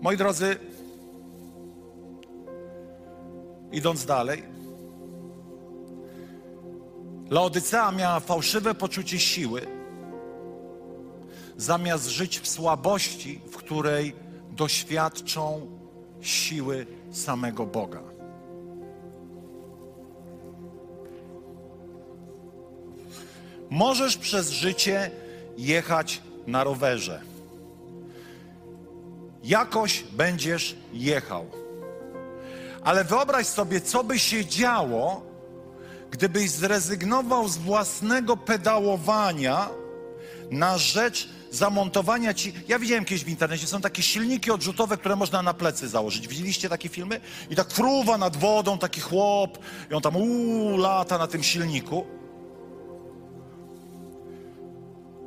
Moi drodzy, idąc dalej, Laodycea miała fałszywe poczucie siły, zamiast żyć w słabości, w której doświadczą siły samego Boga. Możesz przez życie jechać na rowerze. Jakoś będziesz jechał. Ale wyobraź sobie, co by się działo, gdybyś zrezygnował z własnego pedałowania na rzecz zamontowania ci. Ja widziałem kiedyś w internecie, są takie silniki odrzutowe, które można na plecy założyć. Widzieliście takie filmy? I tak fruwa nad wodą taki chłop, i on tam uuu, lata na tym silniku.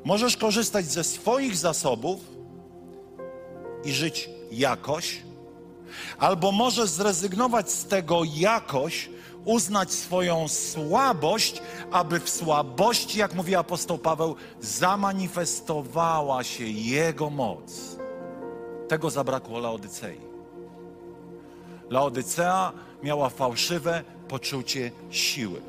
Możesz korzystać ze swoich zasobów i żyć jakoś, albo możesz zrezygnować z tego jakoś, uznać swoją słabość, aby w słabości, jak mówi apostoł Paweł, zamanifestowała się Jego moc. Tego zabrakło Laodycei. Laodycea miała fałszywe poczucie siły.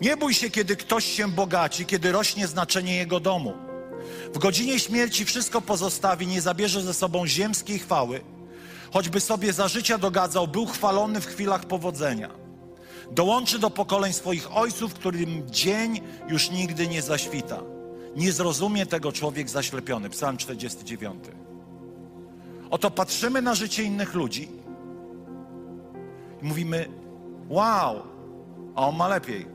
Nie bój się, kiedy ktoś się bogaci, kiedy rośnie znaczenie jego domu. W godzinie śmierci wszystko pozostawi, nie zabierze ze sobą ziemskiej chwały choćby sobie za życia dogadzał, był chwalony w chwilach powodzenia. Dołączy do pokoleń swoich ojców, którym dzień już nigdy nie zaświta. Nie zrozumie tego człowiek zaślepiony. Psalm 49. Oto patrzymy na życie innych ludzi i mówimy: Wow, a on ma lepiej.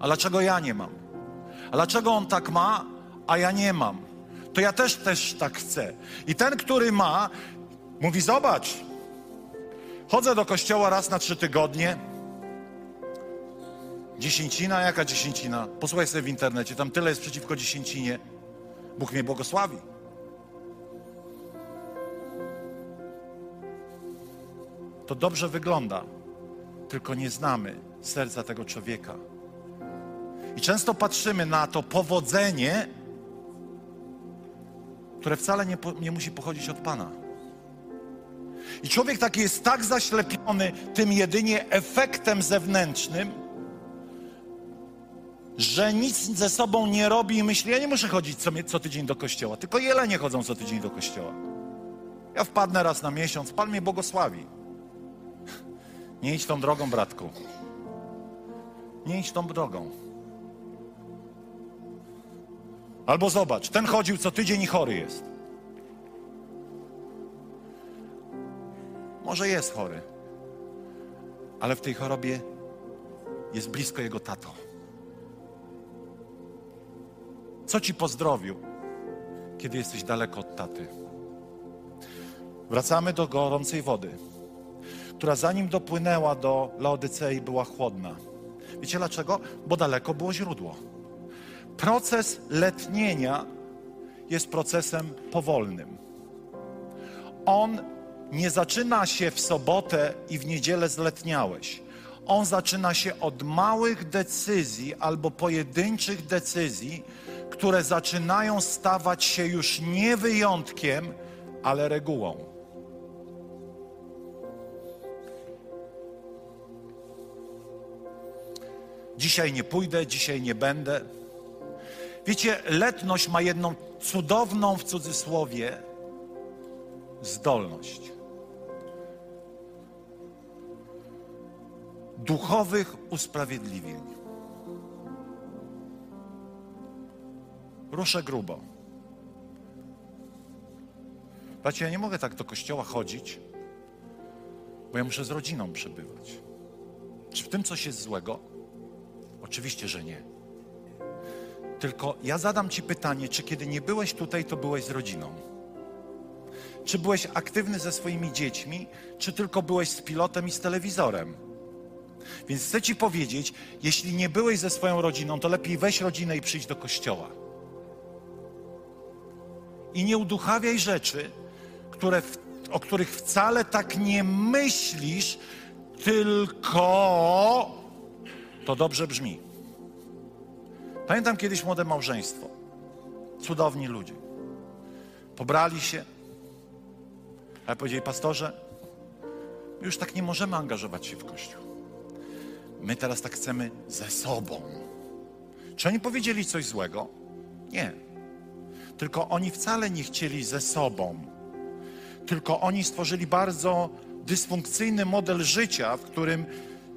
A dlaczego ja nie mam? A dlaczego on tak ma, a ja nie mam? To ja też też tak chcę. I ten, który ma, Mówi: Zobacz, chodzę do kościoła raz na trzy tygodnie. Dziesięcina, jaka dziesięcina? Posłuchaj sobie w internecie, tam tyle jest przeciwko dziesięcinie. Bóg mnie błogosławi. To dobrze wygląda, tylko nie znamy serca tego człowieka. I często patrzymy na to powodzenie, które wcale nie, nie musi pochodzić od Pana. I człowiek taki jest tak zaślepiony tym jedynie efektem zewnętrznym, że nic ze sobą nie robi i myśli, ja nie muszę chodzić co, co tydzień do kościoła, tylko jelenie chodzą co tydzień do kościoła. Ja wpadnę raz na miesiąc, Pan mnie błogosławi. Nie idź tą drogą, bratku. Nie idź tą drogą. Albo zobacz, ten chodził co tydzień i chory jest. Może jest chory, ale w tej chorobie jest blisko jego tato. Co ci pozdrowił, kiedy jesteś daleko od taty? Wracamy do gorącej wody, która zanim dopłynęła do Laodycei była chłodna. Wiecie dlaczego? Bo daleko było źródło. Proces letnienia jest procesem powolnym. On nie zaczyna się w sobotę i w niedzielę zletniałeś. On zaczyna się od małych decyzji albo pojedynczych decyzji, które zaczynają stawać się już nie wyjątkiem, ale regułą. Dzisiaj nie pójdę, dzisiaj nie będę. Wiecie, letność ma jedną cudowną w cudzysłowie zdolność. Duchowych usprawiedliwień. Ruszę grubo. Patrzcie, ja nie mogę tak do kościoła chodzić, bo ja muszę z rodziną przebywać. Czy w tym coś jest złego? Oczywiście, że nie. Tylko ja zadam Ci pytanie, czy kiedy nie byłeś tutaj, to byłeś z rodziną? Czy byłeś aktywny ze swoimi dziećmi, czy tylko byłeś z pilotem i z telewizorem? Więc chcę Ci powiedzieć, jeśli nie byłeś ze swoją rodziną, to lepiej weź rodzinę i przyjdź do kościoła. I nie uduchawiaj rzeczy, które, o których wcale tak nie myślisz, tylko to dobrze brzmi. Pamiętam kiedyś młode małżeństwo. Cudowni ludzie. Pobrali się. Ale powiedzieli, pastorze, już tak nie możemy angażować się w Kościół. My teraz tak chcemy ze sobą. Czy oni powiedzieli coś złego? Nie. Tylko oni wcale nie chcieli ze sobą. Tylko oni stworzyli bardzo dysfunkcyjny model życia, w którym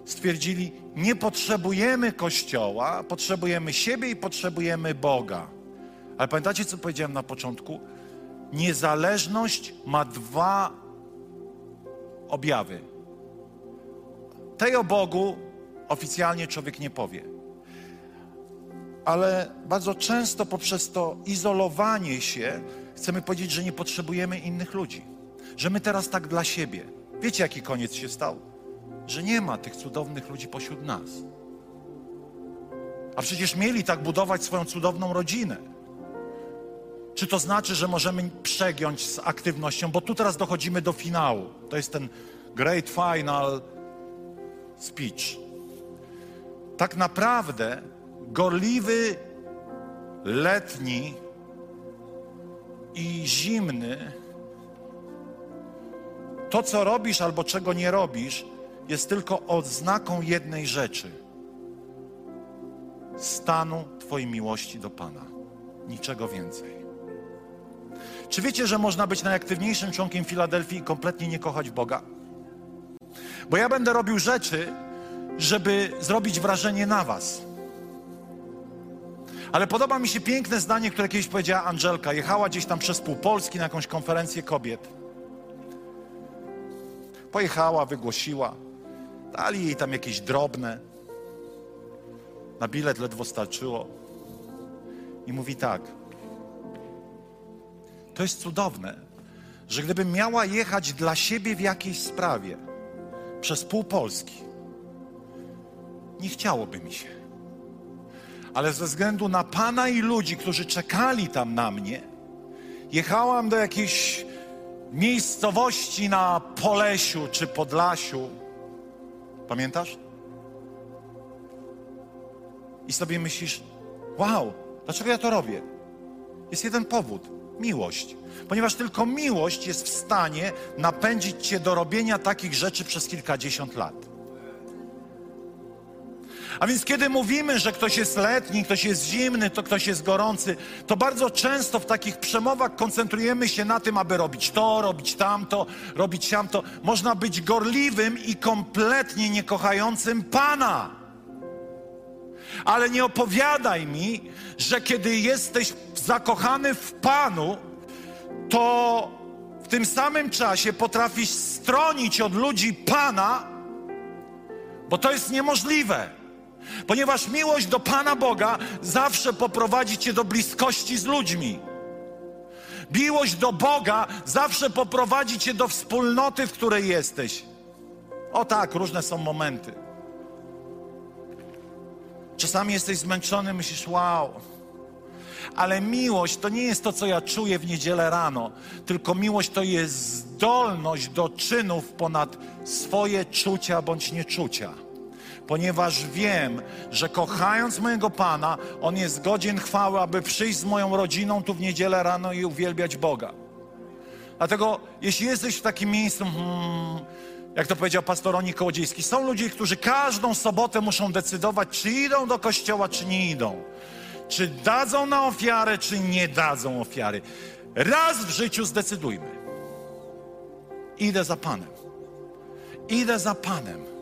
stwierdzili, nie potrzebujemy Kościoła, potrzebujemy siebie i potrzebujemy Boga. Ale pamiętacie, co powiedziałem na początku? Niezależność ma dwa objawy. Tej o Bogu oficjalnie człowiek nie powie. Ale bardzo często poprzez to izolowanie się chcemy powiedzieć, że nie potrzebujemy innych ludzi. Że my teraz tak dla siebie. Wiecie, jaki koniec się stał? Że nie ma tych cudownych ludzi pośród nas. A przecież mieli tak budować swoją cudowną rodzinę. Czy to znaczy, że możemy przegiąć z aktywnością? Bo tu teraz dochodzimy do finału. To jest ten great final speech. Tak naprawdę gorliwy, letni i zimny, to co robisz albo czego nie robisz, jest tylko odznaką jednej rzeczy: stanu Twojej miłości do Pana. Niczego więcej. Czy wiecie, że można być najaktywniejszym członkiem Filadelfii i kompletnie nie kochać Boga? Bo ja będę robił rzeczy, żeby zrobić wrażenie na Was. Ale podoba mi się piękne zdanie, które kiedyś powiedziała Angelka. Jechała gdzieś tam przez pół Polski na jakąś konferencję kobiet. Pojechała, wygłosiła. Dali jej tam jakieś drobne. Na bilet ledwo starczyło. I mówi tak. To jest cudowne, że gdybym miała jechać dla siebie w jakiejś sprawie przez pół Polski, nie chciałoby mi się. Ale ze względu na Pana i ludzi, którzy czekali tam na mnie, jechałam do jakiejś miejscowości na Polesiu czy Podlasiu. Pamiętasz? I sobie myślisz, wow, dlaczego ja to robię? Jest jeden powód miłość. Ponieważ tylko miłość jest w stanie napędzić cię do robienia takich rzeczy przez kilkadziesiąt lat. A więc kiedy mówimy, że ktoś jest letni, ktoś jest zimny, to ktoś jest gorący, to bardzo często w takich przemowach koncentrujemy się na tym, aby robić to, robić tamto, robić tamto. Można być gorliwym i kompletnie niekochającym Pana. Ale nie opowiadaj mi, że kiedy jesteś zakochany w Panu, to w tym samym czasie potrafisz stronić od ludzi Pana, bo to jest niemożliwe. Ponieważ miłość do Pana Boga zawsze poprowadzi cię do bliskości z ludźmi. Miłość do Boga zawsze poprowadzi cię do wspólnoty, w której jesteś. O tak, różne są momenty. Czasami jesteś zmęczony, myślisz, wow. Ale miłość to nie jest to, co ja czuję w niedzielę rano, tylko miłość to jest zdolność do czynów ponad swoje czucia bądź nieczucia ponieważ wiem, że kochając mojego Pana, On jest godzien chwały, aby przyjść z moją rodziną tu w niedzielę rano i uwielbiać Boga. Dlatego, jeśli jesteś w takim miejscu, hmm, jak to powiedział pastor Oni Kołodziejski, są ludzie, którzy każdą sobotę muszą decydować, czy idą do kościoła, czy nie idą. Czy dadzą na ofiarę, czy nie dadzą ofiary. Raz w życiu zdecydujmy. Idę za Panem. Idę za Panem.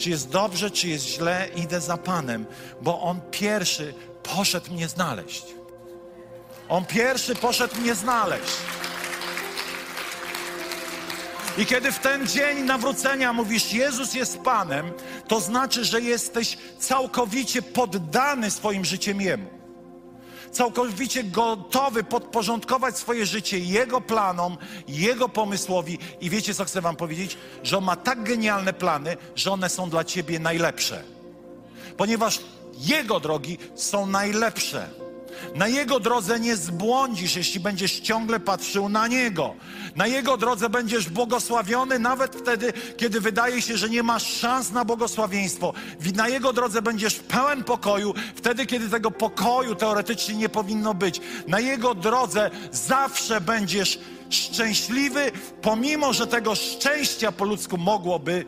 Czy jest dobrze, czy jest źle, idę za Panem, bo On pierwszy poszedł mnie znaleźć. On pierwszy poszedł mnie znaleźć. I kiedy w ten dzień nawrócenia mówisz, Jezus jest Panem, to znaczy, że jesteś całkowicie poddany swoim życiem Jemu całkowicie gotowy podporządkować swoje życie Jego planom, Jego pomysłowi. I wiecie, co chcę Wam powiedzieć? Że On ma tak genialne plany, że one są dla Ciebie najlepsze. Ponieważ Jego drogi są najlepsze. Na Jego drodze nie zbłądzisz, jeśli będziesz ciągle patrzył na Niego. Na Jego drodze będziesz błogosławiony nawet wtedy, kiedy wydaje się, że nie masz szans na błogosławieństwo. Na Jego drodze będziesz pełen pokoju, wtedy, kiedy tego pokoju teoretycznie nie powinno być. Na Jego drodze zawsze będziesz szczęśliwy, pomimo, że tego szczęścia po ludzku mogłoby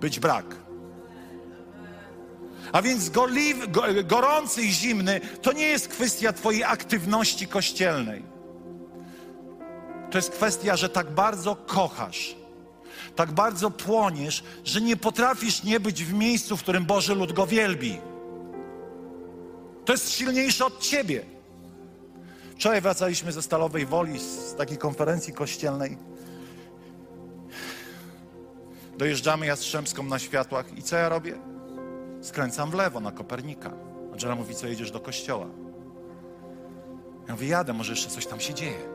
być brak. A więc gorliwy, gorący i zimny to nie jest kwestia Twojej aktywności kościelnej. To jest kwestia, że tak bardzo kochasz, tak bardzo płoniesz, że nie potrafisz nie być w miejscu, w którym Boży lud go wielbi. To jest silniejsze od Ciebie. Wczoraj wracaliśmy ze Stalowej Woli, z takiej konferencji kościelnej. Dojeżdżamy Jastrzębską na światłach i co ja robię? Skręcam w lewo na Kopernika. Angela mówi, co jedziesz do kościoła. Ja mówię, jadę, może jeszcze coś tam się dzieje.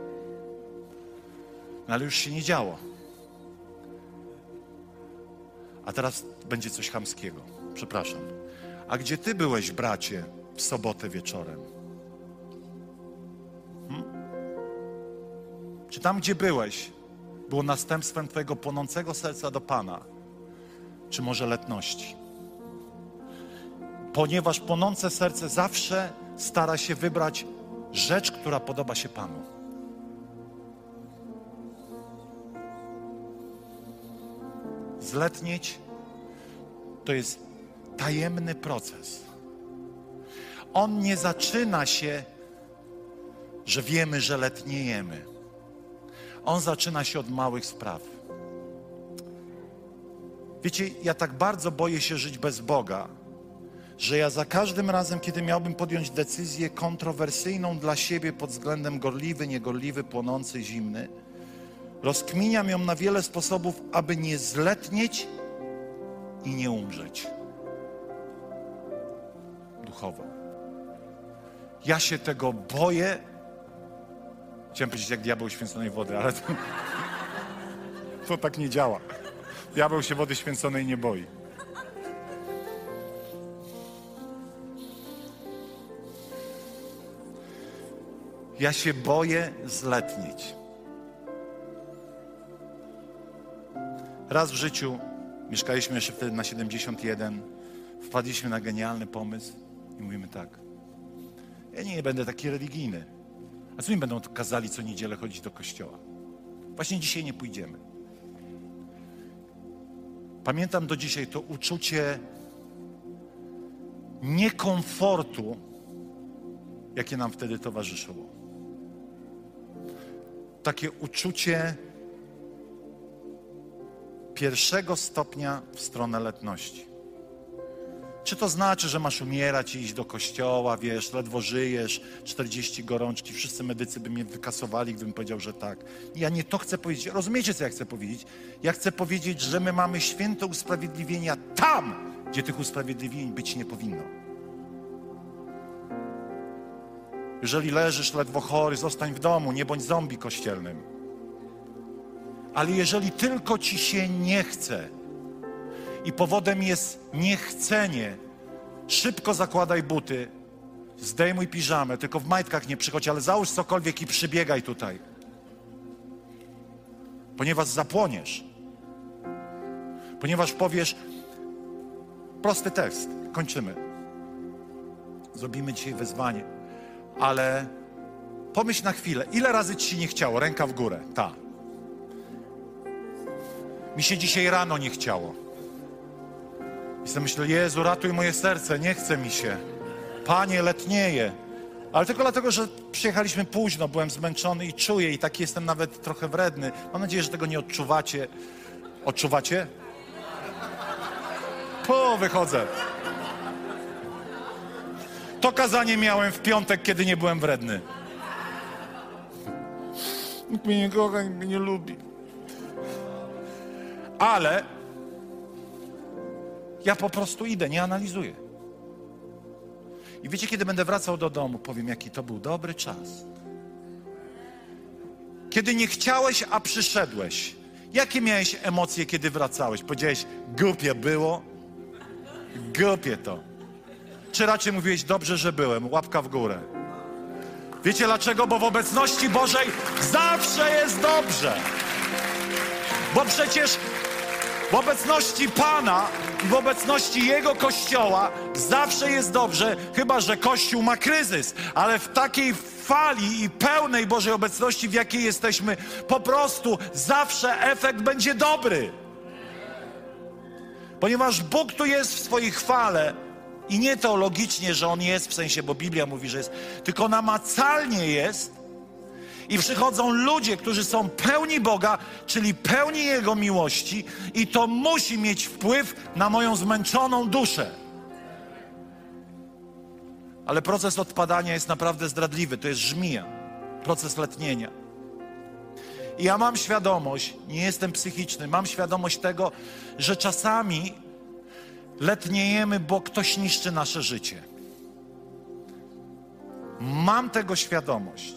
No ale już się nie działo. A teraz będzie coś chamskiego. Przepraszam. A gdzie ty byłeś, bracie, w sobotę wieczorem? Hmm? Czy tam, gdzie byłeś, było następstwem Twojego płonącego serca do Pana, czy może letności? Ponieważ płonące serce zawsze stara się wybrać rzecz, która podoba się Panu. Zletnieć to jest tajemny proces. On nie zaczyna się, że wiemy, że letniejemy. On zaczyna się od małych spraw. Wiecie, ja tak bardzo boję się żyć bez Boga, że ja za każdym razem, kiedy miałbym podjąć decyzję kontrowersyjną dla siebie pod względem gorliwy, niegorliwy, płonący, zimny, rozkminiam ją na wiele sposobów, aby nie zletnieć i nie umrzeć duchowo. Ja się tego boję. Chciałem powiedzieć jak diabeł święconej wody, ale to, <laughs> to tak nie działa. Diabeł się wody święconej nie boi. Ja się boję zletnieć. Raz w życiu mieszkaliśmy jeszcze wtedy na 71, wpadliśmy na genialny pomysł i mówimy tak. Ja nie będę taki religijny. A co mi będą kazali co niedzielę chodzić do kościoła? Właśnie dzisiaj nie pójdziemy. Pamiętam do dzisiaj to uczucie niekomfortu, jakie nam wtedy towarzyszyło. Takie uczucie pierwszego stopnia w stronę letności. Czy to znaczy, że masz umierać i iść do kościoła, wiesz, ledwo żyjesz, 40 gorączki, wszyscy medycy by mnie wykasowali, gdybym powiedział, że tak. Ja nie to chcę powiedzieć. Rozumiecie, co ja chcę powiedzieć? Ja chcę powiedzieć, że my mamy święte usprawiedliwienia tam, gdzie tych usprawiedliwień być nie powinno. Jeżeli leżysz ledwo chory, zostań w domu, nie bądź zombie kościelnym. Ale jeżeli tylko ci się nie chce i powodem jest niechcenie, szybko zakładaj buty, zdejmuj piżamę, tylko w majtkach nie przychodź, ale załóż cokolwiek i przybiegaj tutaj. Ponieważ zapłoniesz. Ponieważ powiesz, prosty tekst, kończymy. Zrobimy dzisiaj wezwanie, ale pomyśl na chwilę, ile razy ci się nie chciało, ręka w górę, ta. Mi się dzisiaj rano nie chciało. I sobie myślę, Jezu, ratuj moje serce, nie chce mi się. Panie, letnieje. Ale tylko dlatego, że przyjechaliśmy późno, byłem zmęczony i czuję i tak jestem nawet trochę wredny. Mam nadzieję, że tego nie odczuwacie. Odczuwacie? Po, wychodzę. To kazanie miałem w piątek, kiedy nie byłem wredny. Nikt mnie nie kocha, nikt mnie nie lubi. Ale ja po prostu idę, nie analizuję. I wiecie, kiedy będę wracał do domu, powiem, jaki to był dobry czas. Kiedy nie chciałeś, a przyszedłeś. Jakie miałeś emocje, kiedy wracałeś? Powiedziałeś, głupie było? Głupie to. Czy raczej mówiłeś, dobrze, że byłem? Łapka w górę. Wiecie dlaczego? Bo w obecności Bożej zawsze jest dobrze. Bo przecież w obecności Pana i w obecności Jego Kościoła zawsze jest dobrze, chyba że Kościół ma kryzys. Ale w takiej fali i pełnej Bożej obecności, w jakiej jesteśmy, po prostu zawsze efekt będzie dobry. Ponieważ Bóg tu jest w swojej chwale i nie teologicznie, że On jest, w sensie, bo Biblia mówi, że jest, tylko namacalnie jest, i przychodzą ludzie, którzy są pełni Boga, czyli pełni Jego miłości, i to musi mieć wpływ na moją zmęczoną duszę. Ale proces odpadania jest naprawdę zdradliwy, to jest żmija, proces letnienia. I ja mam świadomość, nie jestem psychiczny, mam świadomość tego, że czasami letniejemy, bo ktoś niszczy nasze życie. Mam tego świadomość.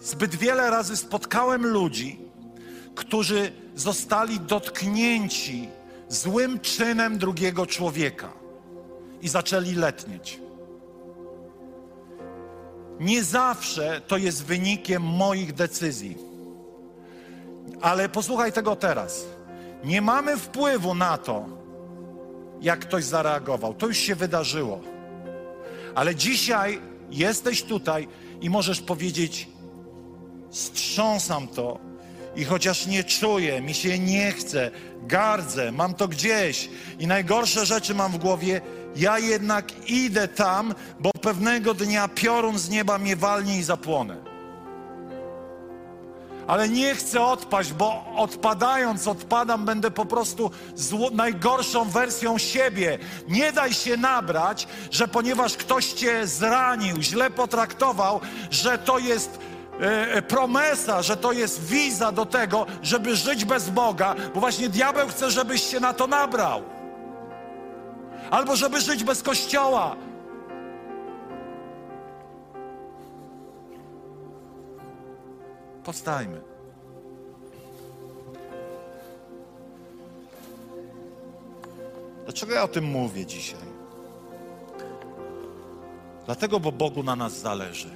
Zbyt wiele razy spotkałem ludzi, którzy zostali dotknięci złym czynem drugiego człowieka i zaczęli letnieć. Nie zawsze to jest wynikiem moich decyzji. Ale posłuchaj tego teraz. Nie mamy wpływu na to, jak ktoś zareagował. To już się wydarzyło. Ale dzisiaj jesteś tutaj i możesz powiedzieć: Strząsam to i chociaż nie czuję, mi się nie chce, gardzę, mam to gdzieś i najgorsze rzeczy mam w głowie, ja jednak idę tam, bo pewnego dnia piorun z nieba mnie walnie i zapłonę. Ale nie chcę odpaść, bo odpadając, odpadam, będę po prostu zło, najgorszą wersją siebie. Nie daj się nabrać, że ponieważ ktoś cię zranił, źle potraktował, że to jest e, promesa, że to jest wiza do tego, żeby żyć bez Boga, bo właśnie diabeł chce, żebyś się na to nabrał. Albo żeby żyć bez kościoła. Powstajmy. Dlaczego ja o tym mówię dzisiaj? Dlatego, bo Bogu na nas zależy.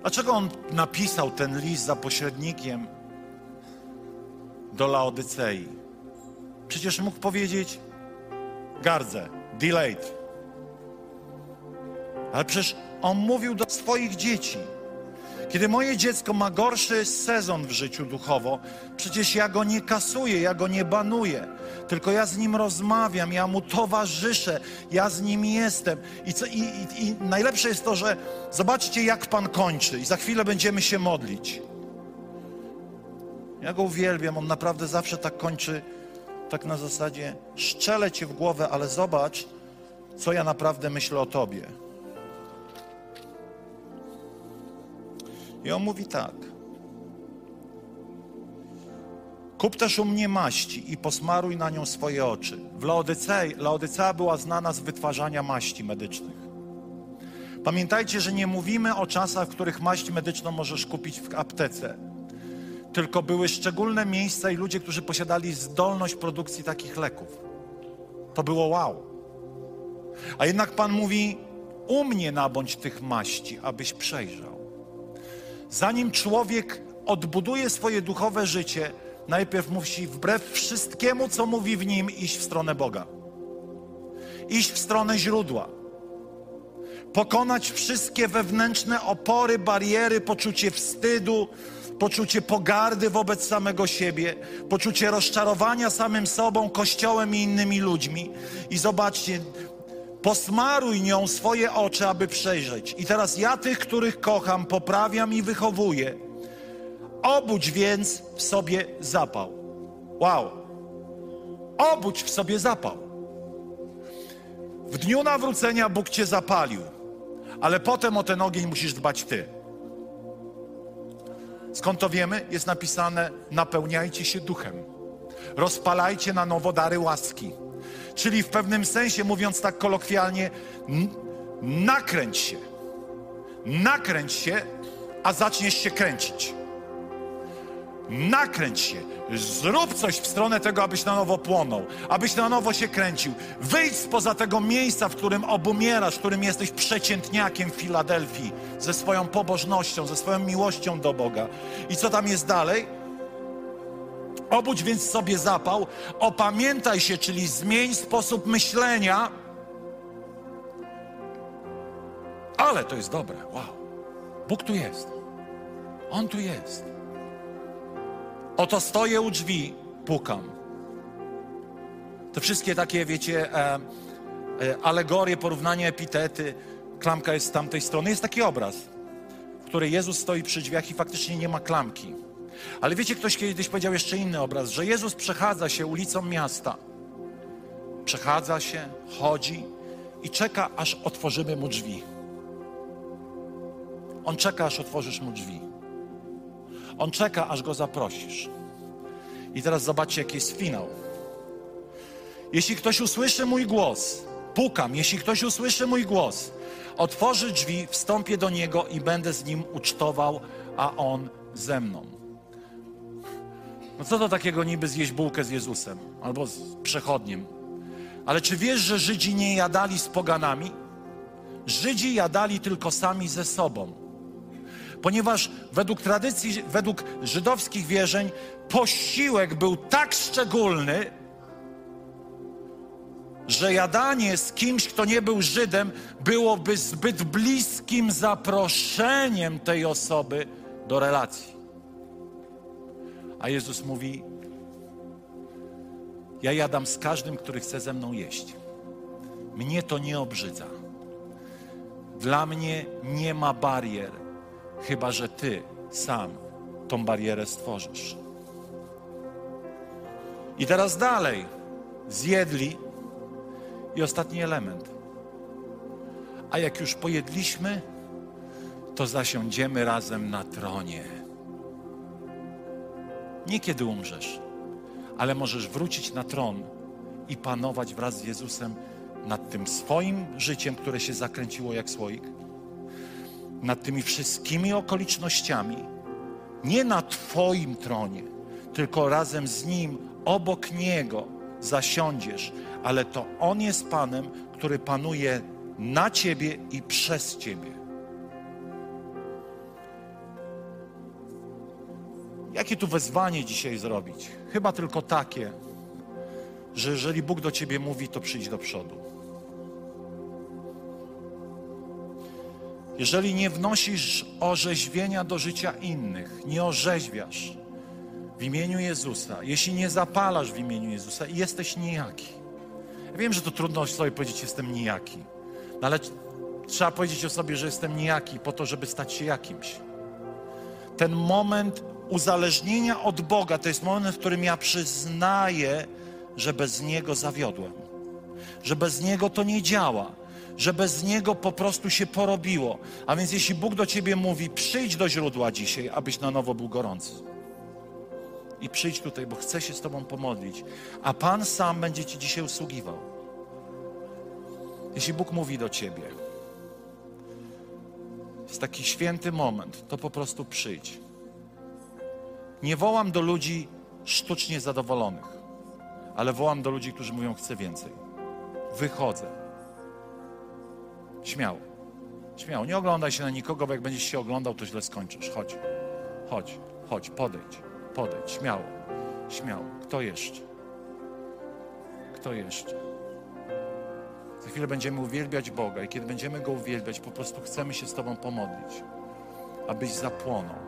Dlaczego On napisał ten list za pośrednikiem do Laodycei? Przecież mógł powiedzieć gardzę, delayed. Ale przecież On mówił do swoich dzieci. Kiedy moje dziecko ma gorszy sezon w życiu duchowo, przecież ja go nie kasuję, ja go nie banuję, tylko ja z nim rozmawiam, ja mu towarzyszę, ja z nim jestem. I, co, i, i, i najlepsze jest to, że zobaczcie, jak Pan kończy, i za chwilę będziemy się modlić. Ja go uwielbiam, on naprawdę zawsze tak kończy, tak na zasadzie szczelę cię w głowę, ale zobacz, co ja naprawdę myślę o tobie. I on mówi tak. Kup też u mnie maści i posmaruj na nią swoje oczy. W Laodycei, Laodycea była znana z wytwarzania maści medycznych. Pamiętajcie, że nie mówimy o czasach, w których maść medyczną możesz kupić w aptece. Tylko były szczególne miejsca i ludzie, którzy posiadali zdolność produkcji takich leków. To było wow. A jednak Pan mówi: U mnie nabądź tych maści, abyś przejrzał. Zanim człowiek odbuduje swoje duchowe życie, najpierw musi wbrew wszystkiemu, co mówi w nim, iść w stronę Boga. Iść w stronę źródła. Pokonać wszystkie wewnętrzne opory, bariery, poczucie wstydu, poczucie pogardy wobec samego siebie, poczucie rozczarowania samym sobą, kościołem i innymi ludźmi. I zobaczcie, posmaruj nią swoje oczy, aby przejrzeć. I teraz ja tych, których kocham, poprawiam i wychowuję. Obudź więc w sobie zapał. Wow. Obudź w sobie zapał. W dniu nawrócenia Bóg cię zapalił, ale potem o ten ogień musisz dbać ty. Skąd to wiemy? Jest napisane: napełniajcie się duchem, rozpalajcie na nowo dary łaski. Czyli w pewnym sensie, mówiąc tak kolokwialnie, nakręć się. Nakręć się, a zaczniesz się kręcić. Nakręć się, zrób coś w stronę tego, abyś na nowo płonął, abyś na nowo się kręcił. Wyjdź spoza tego miejsca, w którym obumierasz, w którym jesteś przeciętniakiem w Filadelfii, ze swoją pobożnością, ze swoją miłością do Boga. I co tam jest dalej? Obudź więc sobie zapał, opamiętaj się, czyli zmień sposób myślenia. Ale to jest dobre, wow. Bóg tu jest. On tu jest. Oto stoję u drzwi, pukam. Te wszystkie takie, wiecie, e, e, alegorie, porównania, epitety. Klamka jest z tamtej strony. Jest taki obraz, w którym Jezus stoi przy drzwiach i faktycznie nie ma klamki. Ale wiecie, ktoś kiedyś powiedział jeszcze inny obraz, że Jezus przechadza się ulicą miasta. Przechadza się, chodzi i czeka, aż otworzymy mu drzwi. On czeka, aż otworzysz mu drzwi. On czeka, aż go zaprosisz. I teraz zobaczcie, jaki jest finał. Jeśli ktoś usłyszy mój głos, pukam, jeśli ktoś usłyszy mój głos, otworzy drzwi, wstąpię do niego i będę z nim ucztował, a on ze mną. No co to takiego niby zjeść bułkę z Jezusem albo z przechodniem? Ale czy wiesz, że Żydzi nie jadali z poganami? Żydzi jadali tylko sami ze sobą. Ponieważ według tradycji, według żydowskich wierzeń, posiłek był tak szczególny, że jadanie z kimś, kto nie był Żydem, byłoby zbyt bliskim zaproszeniem tej osoby do relacji. A Jezus mówi: Ja jadam z każdym, który chce ze mną jeść. Mnie to nie obrzydza. Dla mnie nie ma barier, chyba że ty sam tą barierę stworzysz. I teraz dalej. Zjedli i ostatni element. A jak już pojedliśmy, to zasiądziemy razem na tronie. Nie kiedy umrzesz, ale możesz wrócić na tron i panować wraz z Jezusem nad tym swoim życiem, które się zakręciło jak słoik, nad tymi wszystkimi okolicznościami, nie na Twoim tronie, tylko razem z Nim, obok Niego zasiądziesz, ale to On jest Panem, który panuje na Ciebie i przez Ciebie. Jakie tu wezwanie dzisiaj zrobić? Chyba tylko takie, że jeżeli Bóg do ciebie mówi, to przyjdź do przodu. Jeżeli nie wnosisz orzeźwienia do życia innych, nie orzeźwiasz w imieniu Jezusa, jeśli nie zapalasz w imieniu Jezusa i jesteś nijaki. Ja wiem, że to trudno sobie powiedzieć, jestem nijaki, no ale trzeba powiedzieć o sobie, że jestem nijaki po to, żeby stać się jakimś. Ten moment uzależnienia od Boga to jest moment, w którym ja przyznaję, że bez Niego zawiodłem, że bez Niego to nie działa, że bez Niego po prostu się porobiło. A więc jeśli Bóg do Ciebie mówi, przyjdź do źródła dzisiaj, abyś na nowo był gorący. I przyjdź tutaj, bo chcę się z Tobą pomodlić, a Pan sam będzie Ci dzisiaj usługiwał. Jeśli Bóg mówi do Ciebie, jest taki święty moment, to po prostu przyjdź. Nie wołam do ludzi sztucznie zadowolonych, ale wołam do ludzi, którzy mówią: Chcę więcej. Wychodzę. Śmiało. Śmiało. Nie oglądaj się na nikogo, bo jak będziesz się oglądał, to źle skończysz. Chodź. Chodź. Chodź. Podejdź. Podejdź. Śmiało. Śmiało. Kto jeszcze? Kto jeszcze? Za chwilę będziemy uwielbiać Boga i kiedy będziemy Go uwielbiać, po prostu chcemy się z Tobą pomodlić, abyś zapłonął,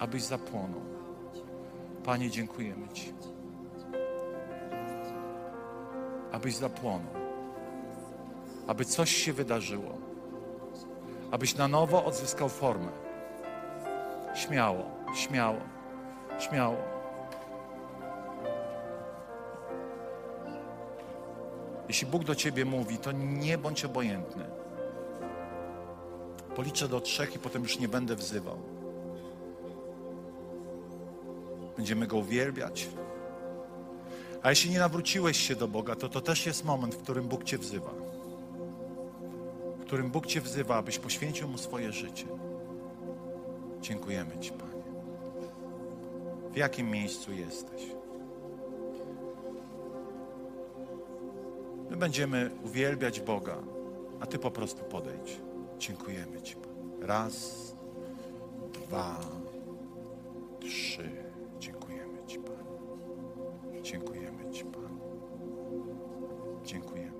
abyś zapłonął. Panie, dziękujemy Ci. Abyś zapłonął, aby coś się wydarzyło, abyś na nowo odzyskał formę. Śmiało, śmiało, śmiało. Jeśli Bóg do ciebie mówi, to nie bądź obojętny. Policzę do trzech i potem już nie będę wzywał. Będziemy Go uwielbiać. A jeśli nie nawróciłeś się do Boga, to to też jest moment, w którym Bóg Cię wzywa. W którym Bóg Cię wzywa, abyś poświęcił Mu swoje życie. Dziękujemy Ci, Panie. W jakim miejscu jesteś? My będziemy uwielbiać Boga, a Ty po prostu podejdź. Dziękujemy Ci. Raz, dwa, trzy. Dziękujemy Ci, Panie. Dziękujemy.